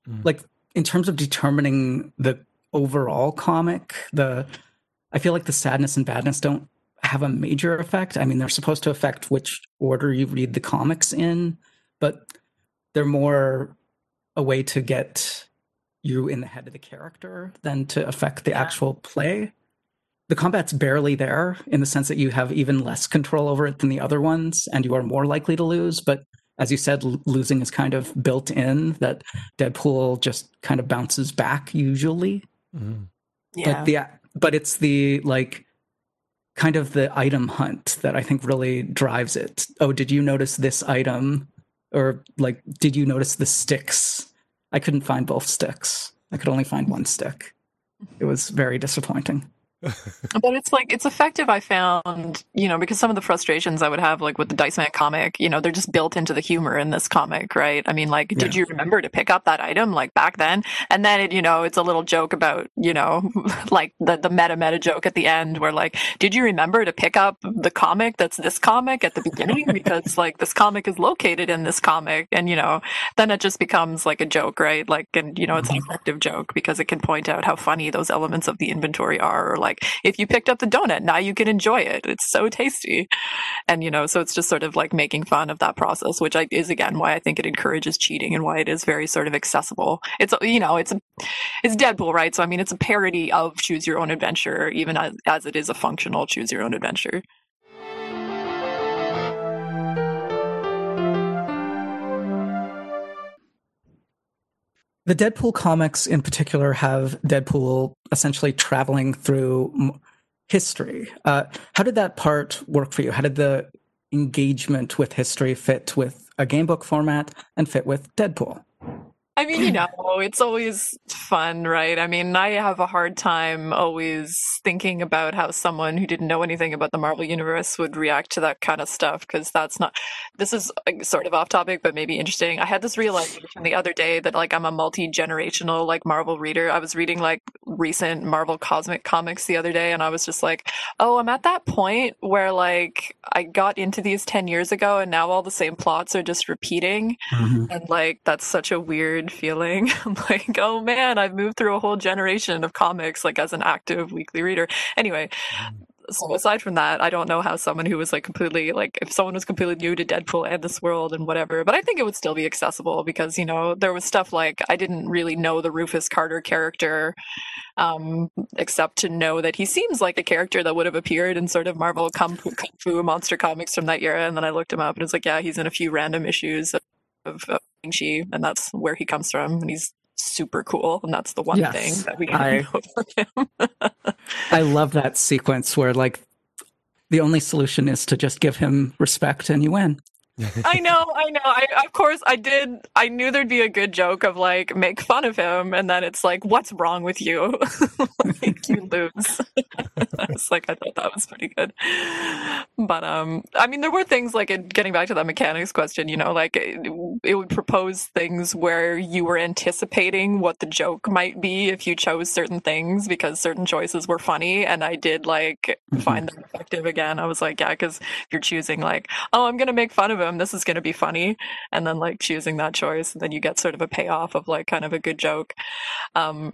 Mm. like in terms of determining the overall comic the i feel like the sadness and badness don't have a major effect i mean they're supposed to affect which order you read the comics in but they're more a way to get you in the head of the character than to affect the Yeah. actual play. The combat's barely there in the sense that you have even less control over it than the other ones, and you are more likely to lose. But as you said, l- losing is kind of built in, that Deadpool just kind of bounces back usually. Mhm. But the but it's the like kind of the item hunt that I think really drives it. Oh, did you notice this item? Or like, did you notice the sticks? I couldn't find both sticks. I could only find one stick. It was very disappointing. But it's like it's effective. I found, you know, because some of the frustrations I would have, like with the Dice Man comic, you know, they're just built into the humor in this comic, right? I mean, like, did Yeah. you remember to pick up that item like back then? And then it, you know, it's a little joke about, you know, like the the meta meta joke at the end, where like, did you remember to pick up the comic that's this comic at the beginning because like this comic is located in this comic, and you know, then it just becomes like a joke, right? Like, and you know, it's an mm-hmm. effective joke because it can point out how funny those elements of the inventory are, or like if you picked up the donut, now you can enjoy it. It's so tasty. And, you know, so it's just sort of like making fun of that process, which I, is again why I think it encourages cheating and why it is very sort of accessible. It's, you know, it's, a, it's Deadpool, right? So, I mean, it's a parody of choose your own adventure, even as, as it is a functional choose your own adventure. The Deadpool comics in particular have Deadpool essentially traveling through history. Uh, how did that part work for you? How did the engagement with history fit with a gamebook format and fit with Deadpool? I mean, you know, it's always fun, right? I mean, I have a hard time always thinking about how someone who didn't know anything about the Marvel Universe would react to that kind of stuff because that's not. This is sort of off topic, but maybe interesting. I had this realization the other day that like I'm a multi generational like Marvel reader. I was reading like recent Marvel cosmic comics the other day, and I was just like, oh, I'm at that point where like I got into these ten years ago, and now all the same plots are just repeating, mm-hmm. and like that's such a weird weird feeling. I'm like, oh man, I've moved through a whole generation of comics, like as an active weekly reader. Anyway, mm. so aside from that, I don't know how someone who was like completely like if someone was completely new to Deadpool and this world and whatever, but I think it would still be accessible because you know there was stuff like I didn't really know the Rufus Carter character, um, except to know that he seems like a character that would have appeared in sort of Marvel kung fu, kung fu monster comics from that era, and then I looked him up and it's like yeah, he's in a few random issues of, of Shang-Chi, and that's where he comes from, and he's super cool, and that's the one yes, thing that we I, know for him. I love that sequence where like the only solution is to just give him respect and you win. I know, I know. I of course I did. I knew there'd be a good joke of like make fun of him, and then it's like, what's wrong with you? like you lose. I was like, I thought that was pretty good. But um, I mean, there were things like in getting back to that mechanics question. You know, like it, it would propose things where you were anticipating what the joke might be if you chose certain things because certain choices were funny, and I did like mm-hmm. find them effective again. I was like, yeah, because you're choosing like, oh, I'm gonna make fun of him this is going to be funny and then like choosing that choice and then you get sort of a payoff of like kind of a good joke. Um,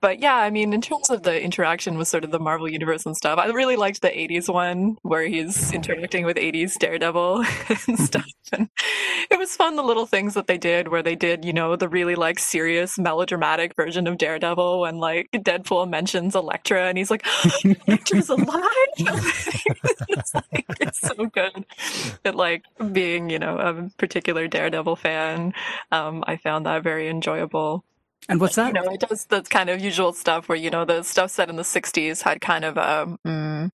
but yeah, I mean, in terms of the interaction with sort of the Marvel universe and stuff, I really liked the '80s one where he's interacting with '80s Daredevil and stuff. And it was fun the little things that they did, where they did, you know, the really like serious melodramatic version of Daredevil when like Deadpool mentions Elektra and he's like, "Elektra's alive!" it's, like, it's so good. But like being, you know, a particular Daredevil fan, um, I found that very enjoyable. And what's that? You know, it does the kind of usual stuff where, you know, the stuff set in the 60s had kind of a, mm,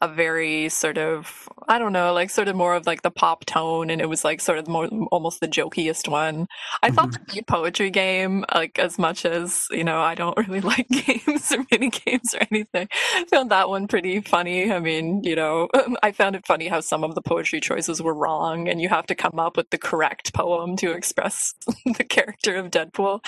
a very sort of I don't know, like sort of more of like the pop tone, and it was like sort of more almost the jokiest one. I mm-hmm. thought the poetry game, like as much as you know, I don't really like games or mini games or anything. I found that one pretty funny. I mean, you know, I found it funny how some of the poetry choices were wrong, and you have to come up with the correct poem to express the character of Deadpool.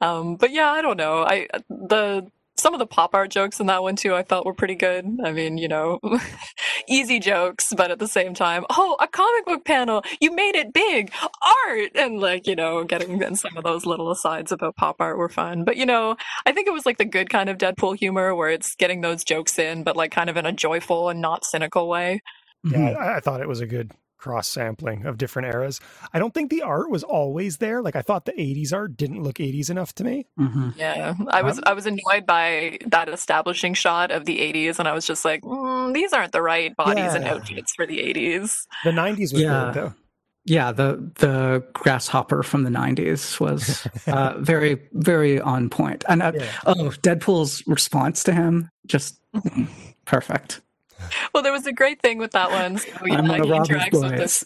Um, but yeah, I don't know. I the some of the pop art jokes in that one too, I felt were pretty good. I mean, you know, easy jokes, but at the same time, oh, a comic book panel, you made it big, art, and like you know, getting in some of those little asides about pop art were fun. But you know, I think it was like the good kind of Deadpool humor where it's getting those jokes in, but like kind of in a joyful and not cynical way. Yeah, mm-hmm. I, I thought it was a good cross sampling of different eras. I don't think the art was always there. Like I thought the 80s art didn't look 80s enough to me. Mm-hmm. Yeah. I was um, I was annoyed by that establishing shot of the 80s and I was just like, mm, these aren't the right bodies yeah. and outfits for the 80s. The 90s was yeah. good though. Yeah, the the grasshopper from the '90s was uh, very very on point, and uh, yeah. oh, Deadpool's response to him just perfect. Well, there was a great thing with that one. So, yeah, I'm he interacts with this.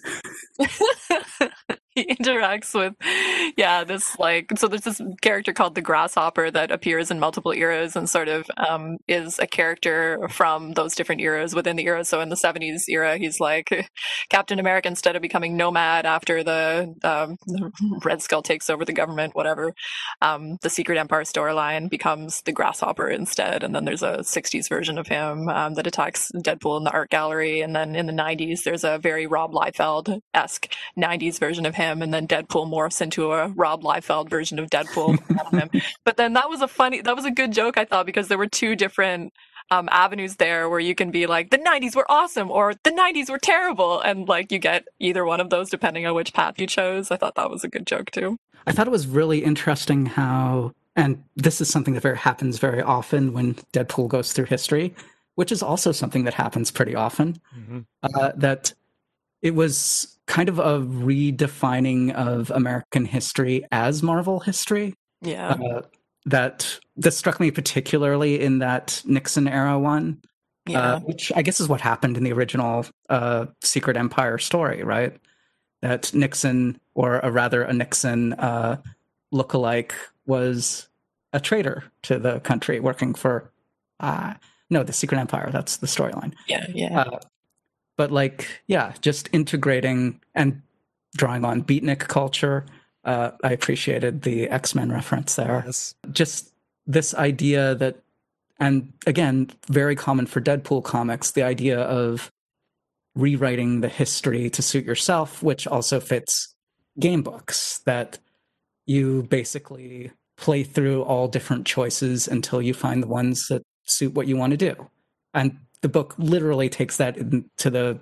he interacts with yeah this like so there's this character called the grasshopper that appears in multiple eras and sort of um, is a character from those different eras within the era. So in the 70s era he's like captain america instead of becoming nomad after the, um, red skull takes over the government whatever um, the secret empire storyline becomes the grasshopper instead. And then there's a 60s version of him um, that attacks deadpool in the art gallery. And then in the 90s there's a very rob liefeld-esque 90s version of him him, and then Deadpool morphs into a Rob Liefeld version of Deadpool. but then that was a funny, that was a good joke, I thought, because there were two different um, avenues there where you can be like, the 90s were awesome, or the 90s were terrible. And like you get either one of those depending on which path you chose. I thought that was a good joke too. I thought it was really interesting how, and this is something that very, happens very often when Deadpool goes through history, which is also something that happens pretty often, mm-hmm. uh, that it was kind of a redefining of American history as Marvel history. Yeah. Uh, that this struck me particularly in that Nixon era one, yeah. uh, which I guess is what happened in the original uh, Secret Empire story, right? That Nixon, or a rather a Nixon uh, lookalike, was a traitor to the country, working for uh, no, the Secret Empire. That's the storyline. yeah. Yeah. But like, yeah, just integrating and drawing on beatnik culture. Uh, I appreciated the X Men reference there. Yes. Just this idea that, and again, very common for Deadpool comics, the idea of rewriting the history to suit yourself, which also fits game books, that you basically play through all different choices until you find the ones that suit what you want to do. And the book literally takes that in, to the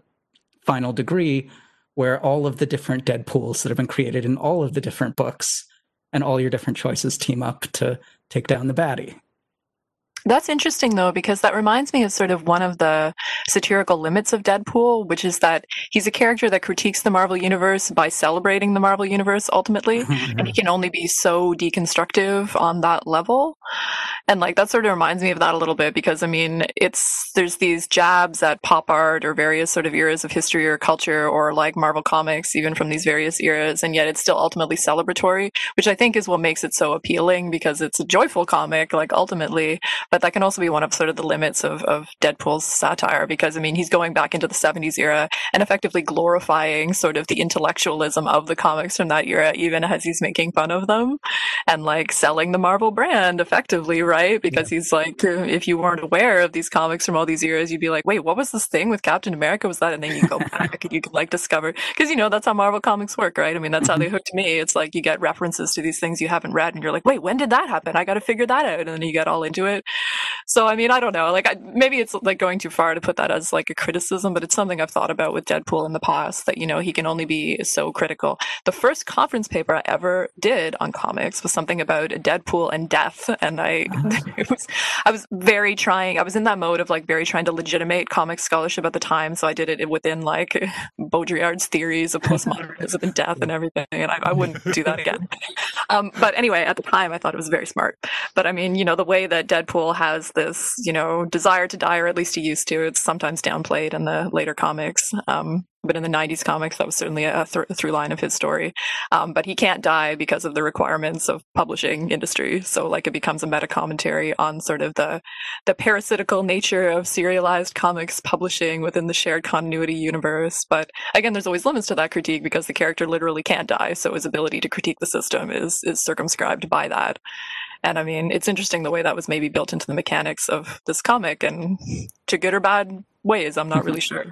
final degree where all of the different Deadpools that have been created in all of the different books and all your different choices team up to take down the baddie. That's interesting though, because that reminds me of sort of one of the satirical limits of Deadpool, which is that he's a character that critiques the Marvel Universe by celebrating the Marvel Universe ultimately. and he can only be so deconstructive on that level. And like that sort of reminds me of that a little bit because I mean, it's there's these jabs at pop art or various sort of eras of history or culture or like Marvel comics, even from these various eras, and yet it's still ultimately celebratory, which I think is what makes it so appealing because it's a joyful comic, like ultimately. But that can also be one of sort of the limits of, of Deadpool's satire because I mean, he's going back into the 70s era and effectively glorifying sort of the intellectualism of the comics from that era, even as he's making fun of them and like selling the Marvel brand effectively, right? Because he's like, if you weren't aware of these comics from all these eras, you'd be like, wait, what was this thing with Captain America? Was that? And then you go back and you can like discover, because you know, that's how Marvel comics work, right? I mean, that's how mm-hmm. they hooked me. It's like you get references to these things you haven't read and you're like, wait, when did that happen? I got to figure that out. And then you get all into it. So, I mean, I don't know. Like, I, maybe it's like going too far to put that as like a criticism, but it's something I've thought about with Deadpool in the past that, you know, he can only be so critical. The first conference paper I ever did on comics was something about Deadpool and death. And I, it was, I was very trying, I was in that mode of like very trying to legitimate comic scholarship at the time. So I did it within like Baudrillard's theories of postmodernism and death and everything. And I, I wouldn't do that again. Um, but anyway, at the time, I thought it was very smart. But I mean, you know, the way that Deadpool has this, you know, desire to die, or at least he used to, it's sometimes downplayed in the later comics. Um, but in the 90s comics, that was certainly a th- through line of his story. Um, but he can't die because of the requirements of publishing industry. So, like, it becomes a meta commentary on sort of the the parasitical nature of serialized comics publishing within the shared continuity universe. But again, there's always limits to that critique because the character literally can't die. So his ability to critique the system is is circumscribed by that. And I mean, it's interesting the way that was maybe built into the mechanics of this comic and to good or bad ways, I'm not really sure.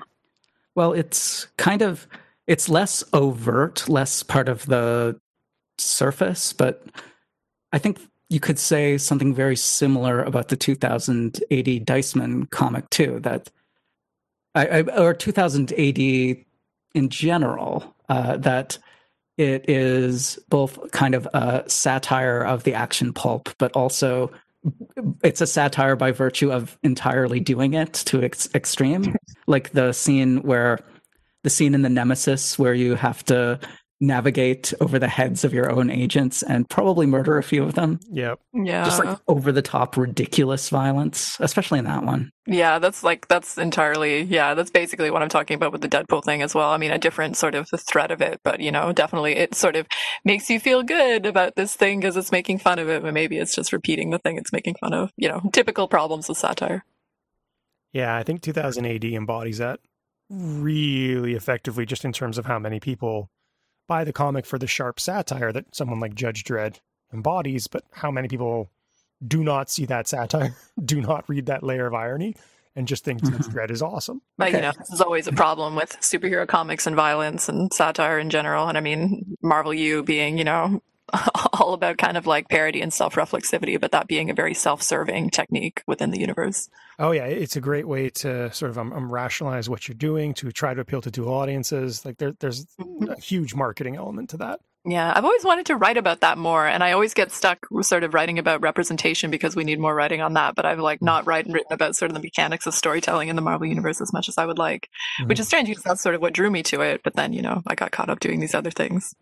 Well, it's kind of it's less overt, less part of the surface, but I think you could say something very similar about the 2000 AD Diceman comic too. That I, I or 2080 in general. Uh, that it is both kind of a satire of the action pulp, but also it's a satire by virtue of entirely doing it to ex- extreme. Like the scene where the scene in the nemesis where you have to navigate over the heads of your own agents and probably murder a few of them Yep. Yeah. just like over the top ridiculous violence especially in that one Yeah, that's like that's entirely yeah, that's basically what I'm talking about with the Deadpool thing as well. I mean, a different sort of the threat of it, but you know, definitely it sort of makes you feel good about this thing because it's making fun of it, but maybe it's just repeating the thing it's making fun of. You know, typical problems with satire. Yeah, I think 2000 AD embodies that really effectively, just in terms of how many people buy the comic for the sharp satire that someone like Judge Dredd embodies, but how many people do not see that satire, do not read that layer of irony, and just think Judge Mhm. Dredd is awesome. But Okay. you know, this is always a problem with superhero comics and violence and satire in general. And I mean, Marvel U being, you know, all about kind of like parody and self reflexivity, but that being a very self serving technique within the universe. Oh yeah, it's a great way to sort of um, um, rationalize what you're doing to try to appeal to dual audiences. Like there, there's a huge marketing element to that. Yeah, I've always wanted to write about that more, and I always get stuck sort of writing about representation because we need more writing on that. But I've like not written written about sort of the mechanics of storytelling in the Marvel universe as much as I would like, which is strange because that's sort of what drew me to it. But then you know I got caught up doing these other things.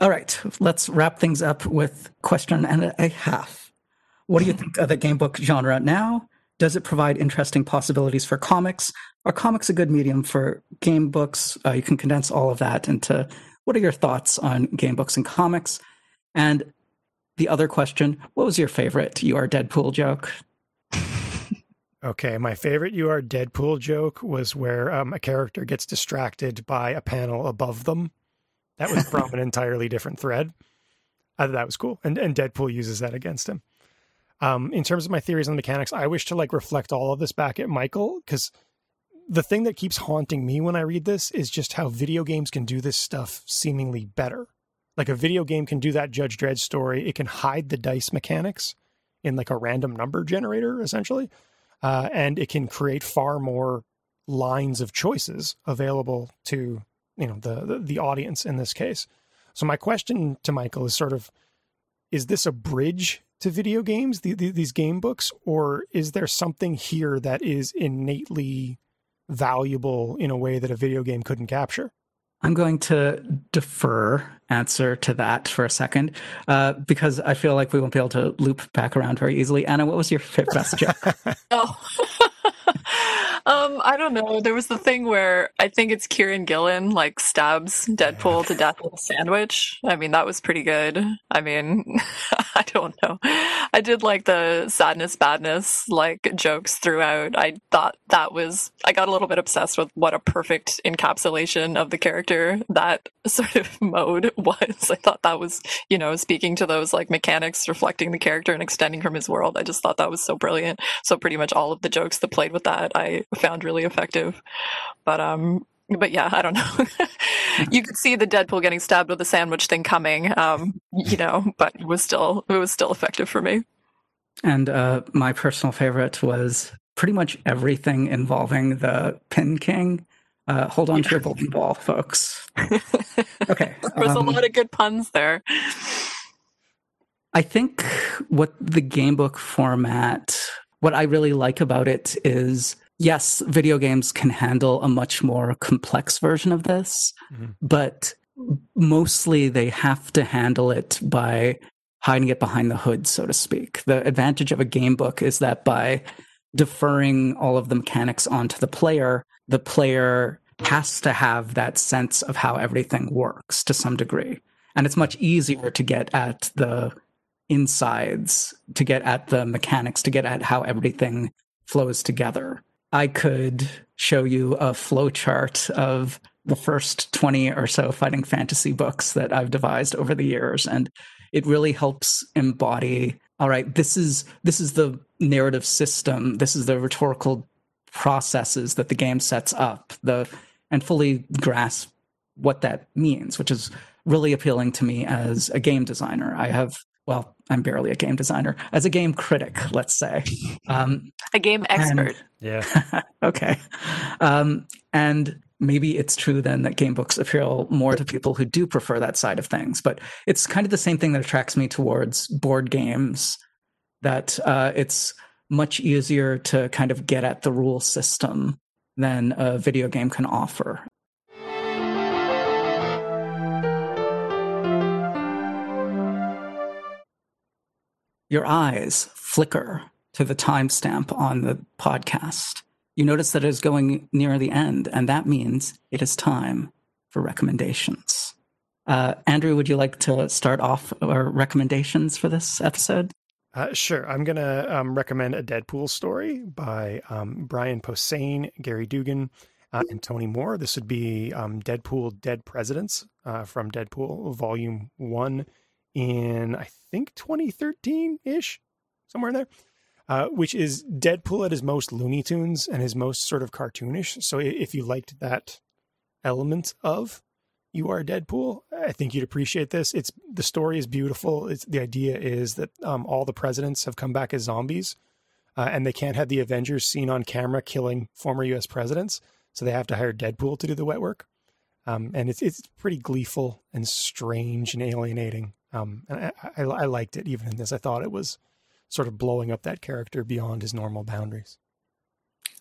All right, let's wrap things up with question and a half. What do you think of the game book genre now? Does it provide interesting possibilities for comics? Are comics a good medium for game books? Uh, you can condense all of that into what are your thoughts on game books and comics? And the other question what was your favorite You Are Deadpool joke? Okay, my favorite "You Are Deadpool" joke was where um, a character gets distracted by a panel above them. That was from an entirely different thread. I thought that was cool, and and Deadpool uses that against him. Um, in terms of my theories on the mechanics, I wish to like reflect all of this back at Michael because the thing that keeps haunting me when I read this is just how video games can do this stuff seemingly better. Like a video game can do that Judge Dredd story, it can hide the dice mechanics in like a random number generator, essentially uh, and it can create far more lines of choices available to you know the, the, the audience in this case. So my question to Michael is sort of: Is this a bridge to video games, the, the, these game books, or is there something here that is innately valuable in a way that a video game couldn't capture? I'm going to defer answer to that for a second uh, because I feel like we won't be able to loop back around very easily. Anna, what was your best joke? oh. Um, I don't know. There was the thing where I think it's Kieron Gillen like stabs Deadpool to death with a sandwich. I mean, that was pretty good. I mean, I don't know. I did like the sadness, badness like jokes throughout. I thought that was, I got a little bit obsessed with what a perfect encapsulation of the character that sort of mode was. I thought that was, you know, speaking to those like mechanics, reflecting the character and extending from his world. I just thought that was so brilliant. So pretty much all of the jokes that played with that I found really effective. But, um, but yeah, I don't know. you could see the Deadpool getting stabbed with a sandwich thing coming, um, you know, but it was still it was still effective for me. And uh, my personal favorite was pretty much everything involving the Pin King. Uh, hold on yeah. to your bowling ball, folks. Okay, there's um, a lot of good puns there. I think what the gamebook format, what I really like about it is yes, video games can handle a much more complex version of this, mm-hmm. but mostly they have to handle it by hiding it behind the hood, so to speak. The advantage of a game book is that by deferring all of the mechanics onto the player, the player has to have that sense of how everything works to some degree. And it's much easier to get at the insides, to get at the mechanics, to get at how everything flows together. I could show you a flowchart of the first 20 or so fighting fantasy books that I've devised over the years. And it really helps embody all right this is this is the narrative system this is the rhetorical processes that the game sets up the and fully grasp what that means which is really appealing to me as a game designer i have well, I'm barely a game designer, as a game critic, let's say. Um, a game expert. And, yeah. okay. Um, and maybe it's true then that game books appeal more to people who do prefer that side of things. But it's kind of the same thing that attracts me towards board games, that uh, it's much easier to kind of get at the rule system than a video game can offer. Your eyes flicker to the timestamp on the podcast. You notice that it is going near the end, and that means it is time for recommendations. Uh, Andrew, would you like to start off our recommendations for this episode? Uh, sure. I'm going to um, recommend a Deadpool story by um, Brian Posehn, Gerry Duggan, uh, and Tony Moore. This would be um, Deadpool Dead Presidents uh, from Deadpool Volume 1 in I think 2013 ish, somewhere in there, uh, which is Deadpool at his most Looney Tunes and his most sort of cartoonish. So if you liked that element of you are Deadpool, I think you'd appreciate this. It's the story is beautiful. It's the idea is that um, all the presidents have come back as zombies, uh, and they can't have the Avengers seen on camera killing former U.S. presidents, so they have to hire Deadpool to do the wet work. Um, and it's it's pretty gleeful and strange and alienating. Um, and I, I, I liked it even in this. I thought it was sort of blowing up that character beyond his normal boundaries.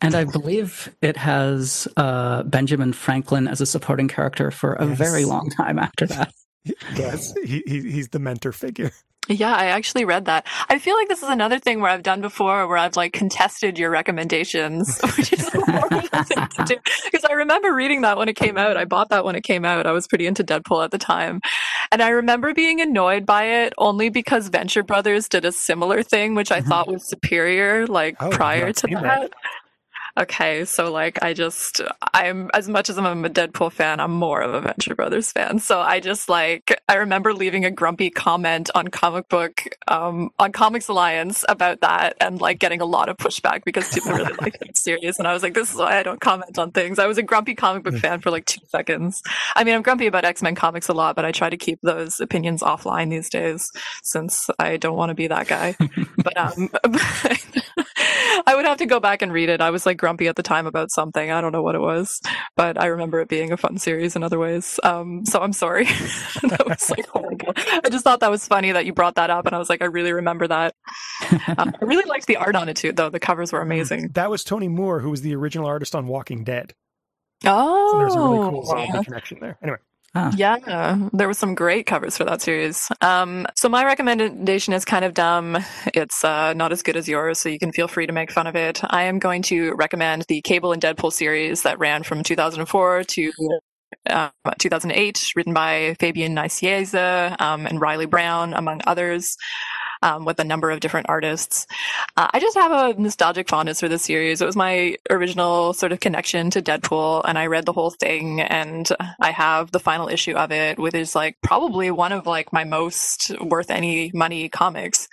And I believe it has uh, Benjamin Franklin as a supporting character for a yes. very long time after that. yes, he, he he's the mentor figure. Yeah, I actually read that. I feel like this is another thing where I've done before where I've like contested your recommendations, which is a horrible thing to do. Because I remember reading that when it came out. I bought that when it came out. I was pretty into Deadpool at the time. And I remember being annoyed by it only because Venture Brothers did a similar thing, which I mm-hmm. thought was superior, like Oh, prior to that. that. Okay, so like I just I'm as much as I'm a Deadpool fan, I'm more of a Venture Brothers fan. So I just like I remember leaving a grumpy comment on comic book um on Comics Alliance about that and like getting a lot of pushback because people really like that series and I was like this is why I don't comment on things. I was a grumpy comic book fan for like 2 seconds. I mean, I'm grumpy about X-Men comics a lot, but I try to keep those opinions offline these days since I don't want to be that guy. but um I would have to go back and read it. I was like grumpy at the time about something. I don't know what it was, but I remember it being a fun series in other ways. Um, so I'm sorry. that was like. I just thought that was funny that you brought that up, and I was like, I really remember that. Um, I really liked the art on it too, though. The covers were amazing. That was Tony Moore, who was the original artist on Walking Dead. Oh, So there's a really cool zombie connection there. Anyway, Yeah, there were some great covers for that series. Um, so my recommendation is kind of dumb. It's uh, not as good as yours, so you can feel free to make fun of it. I am going to recommend the Cable and Deadpool series that ran from 2004 to uh, 2008, written by Fabian Nicieza um, and Reilly Brown, among others. Um, with a number of different artists. Uh, I just have a nostalgic fondness for this series. It was my original sort of connection to Deadpool, and I read the whole thing, and I have the final issue of it, which is like probably one of like my most worth any money comics.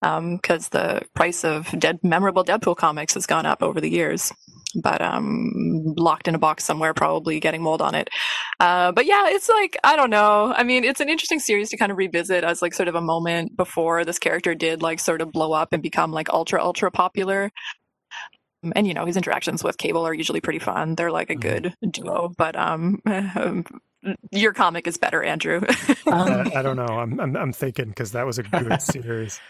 Because the price of dead memorable Deadpool comics has gone up over the years, but um, locked in a box somewhere, probably getting mold on it. Uh, but yeah, it's like I don't know. I mean, it's an interesting series to kind of revisit as like sort of a moment before this character did like sort of blow up and become like ultra ultra popular. Um, And you know his interactions with Cable are usually pretty fun. They're like a Mhm. good duo. But um, your comic is better, Andrew. I, I don't know. I'm I'm, I'm thinking because that was a good series.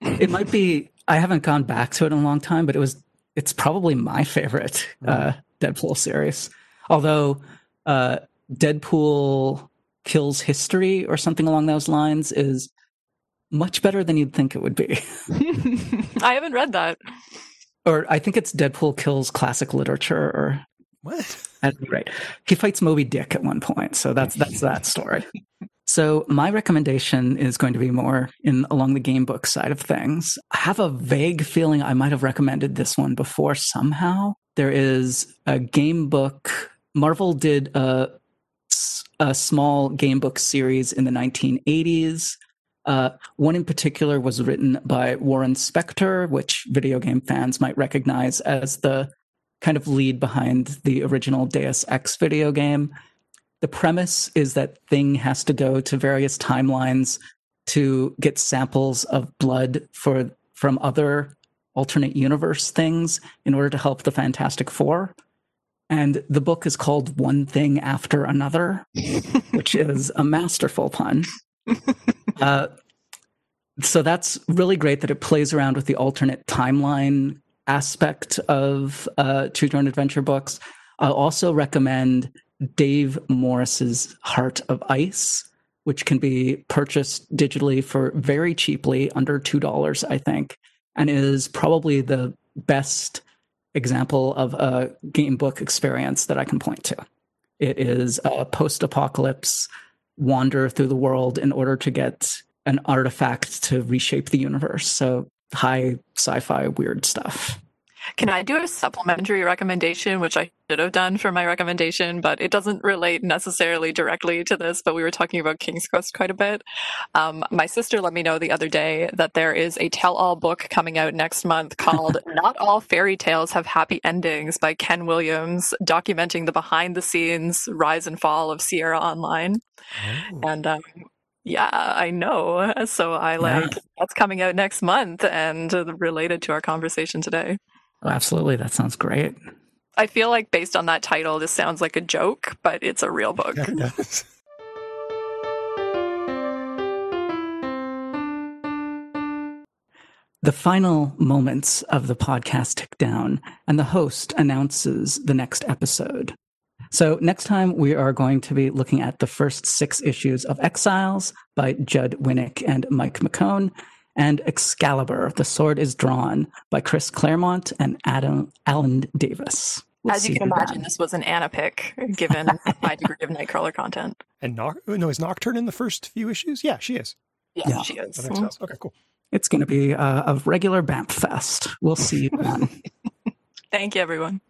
it might be. I haven't gone back to it in a long time, but it was. It's probably my favorite uh, Deadpool series. Although uh, Deadpool kills history or something along those lines is much better than you'd think it would be. I haven't read that. or I think it's Deadpool kills classic literature. Or What? at any rate, he fights Moby Dick at one point. So that's that's that story. So my recommendation is going to be more in along the game book side of things. I have a vague feeling I might have recommended this one before somehow. There is a game book. Marvel did a, a small game book series in the 1980s. Uh, one in particular was written by Warren Spector, which video game fans might recognize as the kind of lead behind the original Deus Ex video game the premise is that Thing has to go to various timelines to get samples of blood for from other alternate universe things in order to help the Fantastic Four. And the book is called One Thing After Another, which is a masterful pun. Uh, so that's really great that it plays around with the alternate timeline aspect of uh, Own Adventure books. I'll also recommend Dave Morris's Heart of Ice, which can be purchased digitally for very cheaply, under $2, I think, and is probably the best example of a game book experience that I can point to. It is a post apocalypse wander through the world in order to get an artifact to reshape the universe. So, high sci fi weird stuff. Can I do a supplementary recommendation, which I should have done for my recommendation, but it doesn't relate necessarily directly to this, but we were talking about King's Quest quite a bit. Um, my sister let me know the other day that there is a tell all book coming out next month called Not All Fairy Tales Have Happy Endings by Ken Williams, documenting the behind the scenes rise and fall of Sierra Online. Oh. And um, yeah, I know. So I like that's coming out next month and uh, related to our conversation today. Oh, absolutely. That sounds great. I feel like based on that title, this sounds like a joke, but it's a real book. Yes. The final moments of the podcast tick down, and the host announces the next episode. So next time we are going to be looking at the first six issues of Exiles by Judd Winick and Mike McKone, and Excalibur: The Sword Is Drawn by Chris Claremont and Adam Alan Davis. We'll As you can imagine, then. this was an Anna pick, given my degree of Nightcrawler content. And no, no, is Nocturne in the first few issues? Yeah, she is. Yes, yeah, she is. Mm-hmm. Okay, cool. It's going to be uh, a regular BAMF fest. We'll see you then. Thank you, everyone.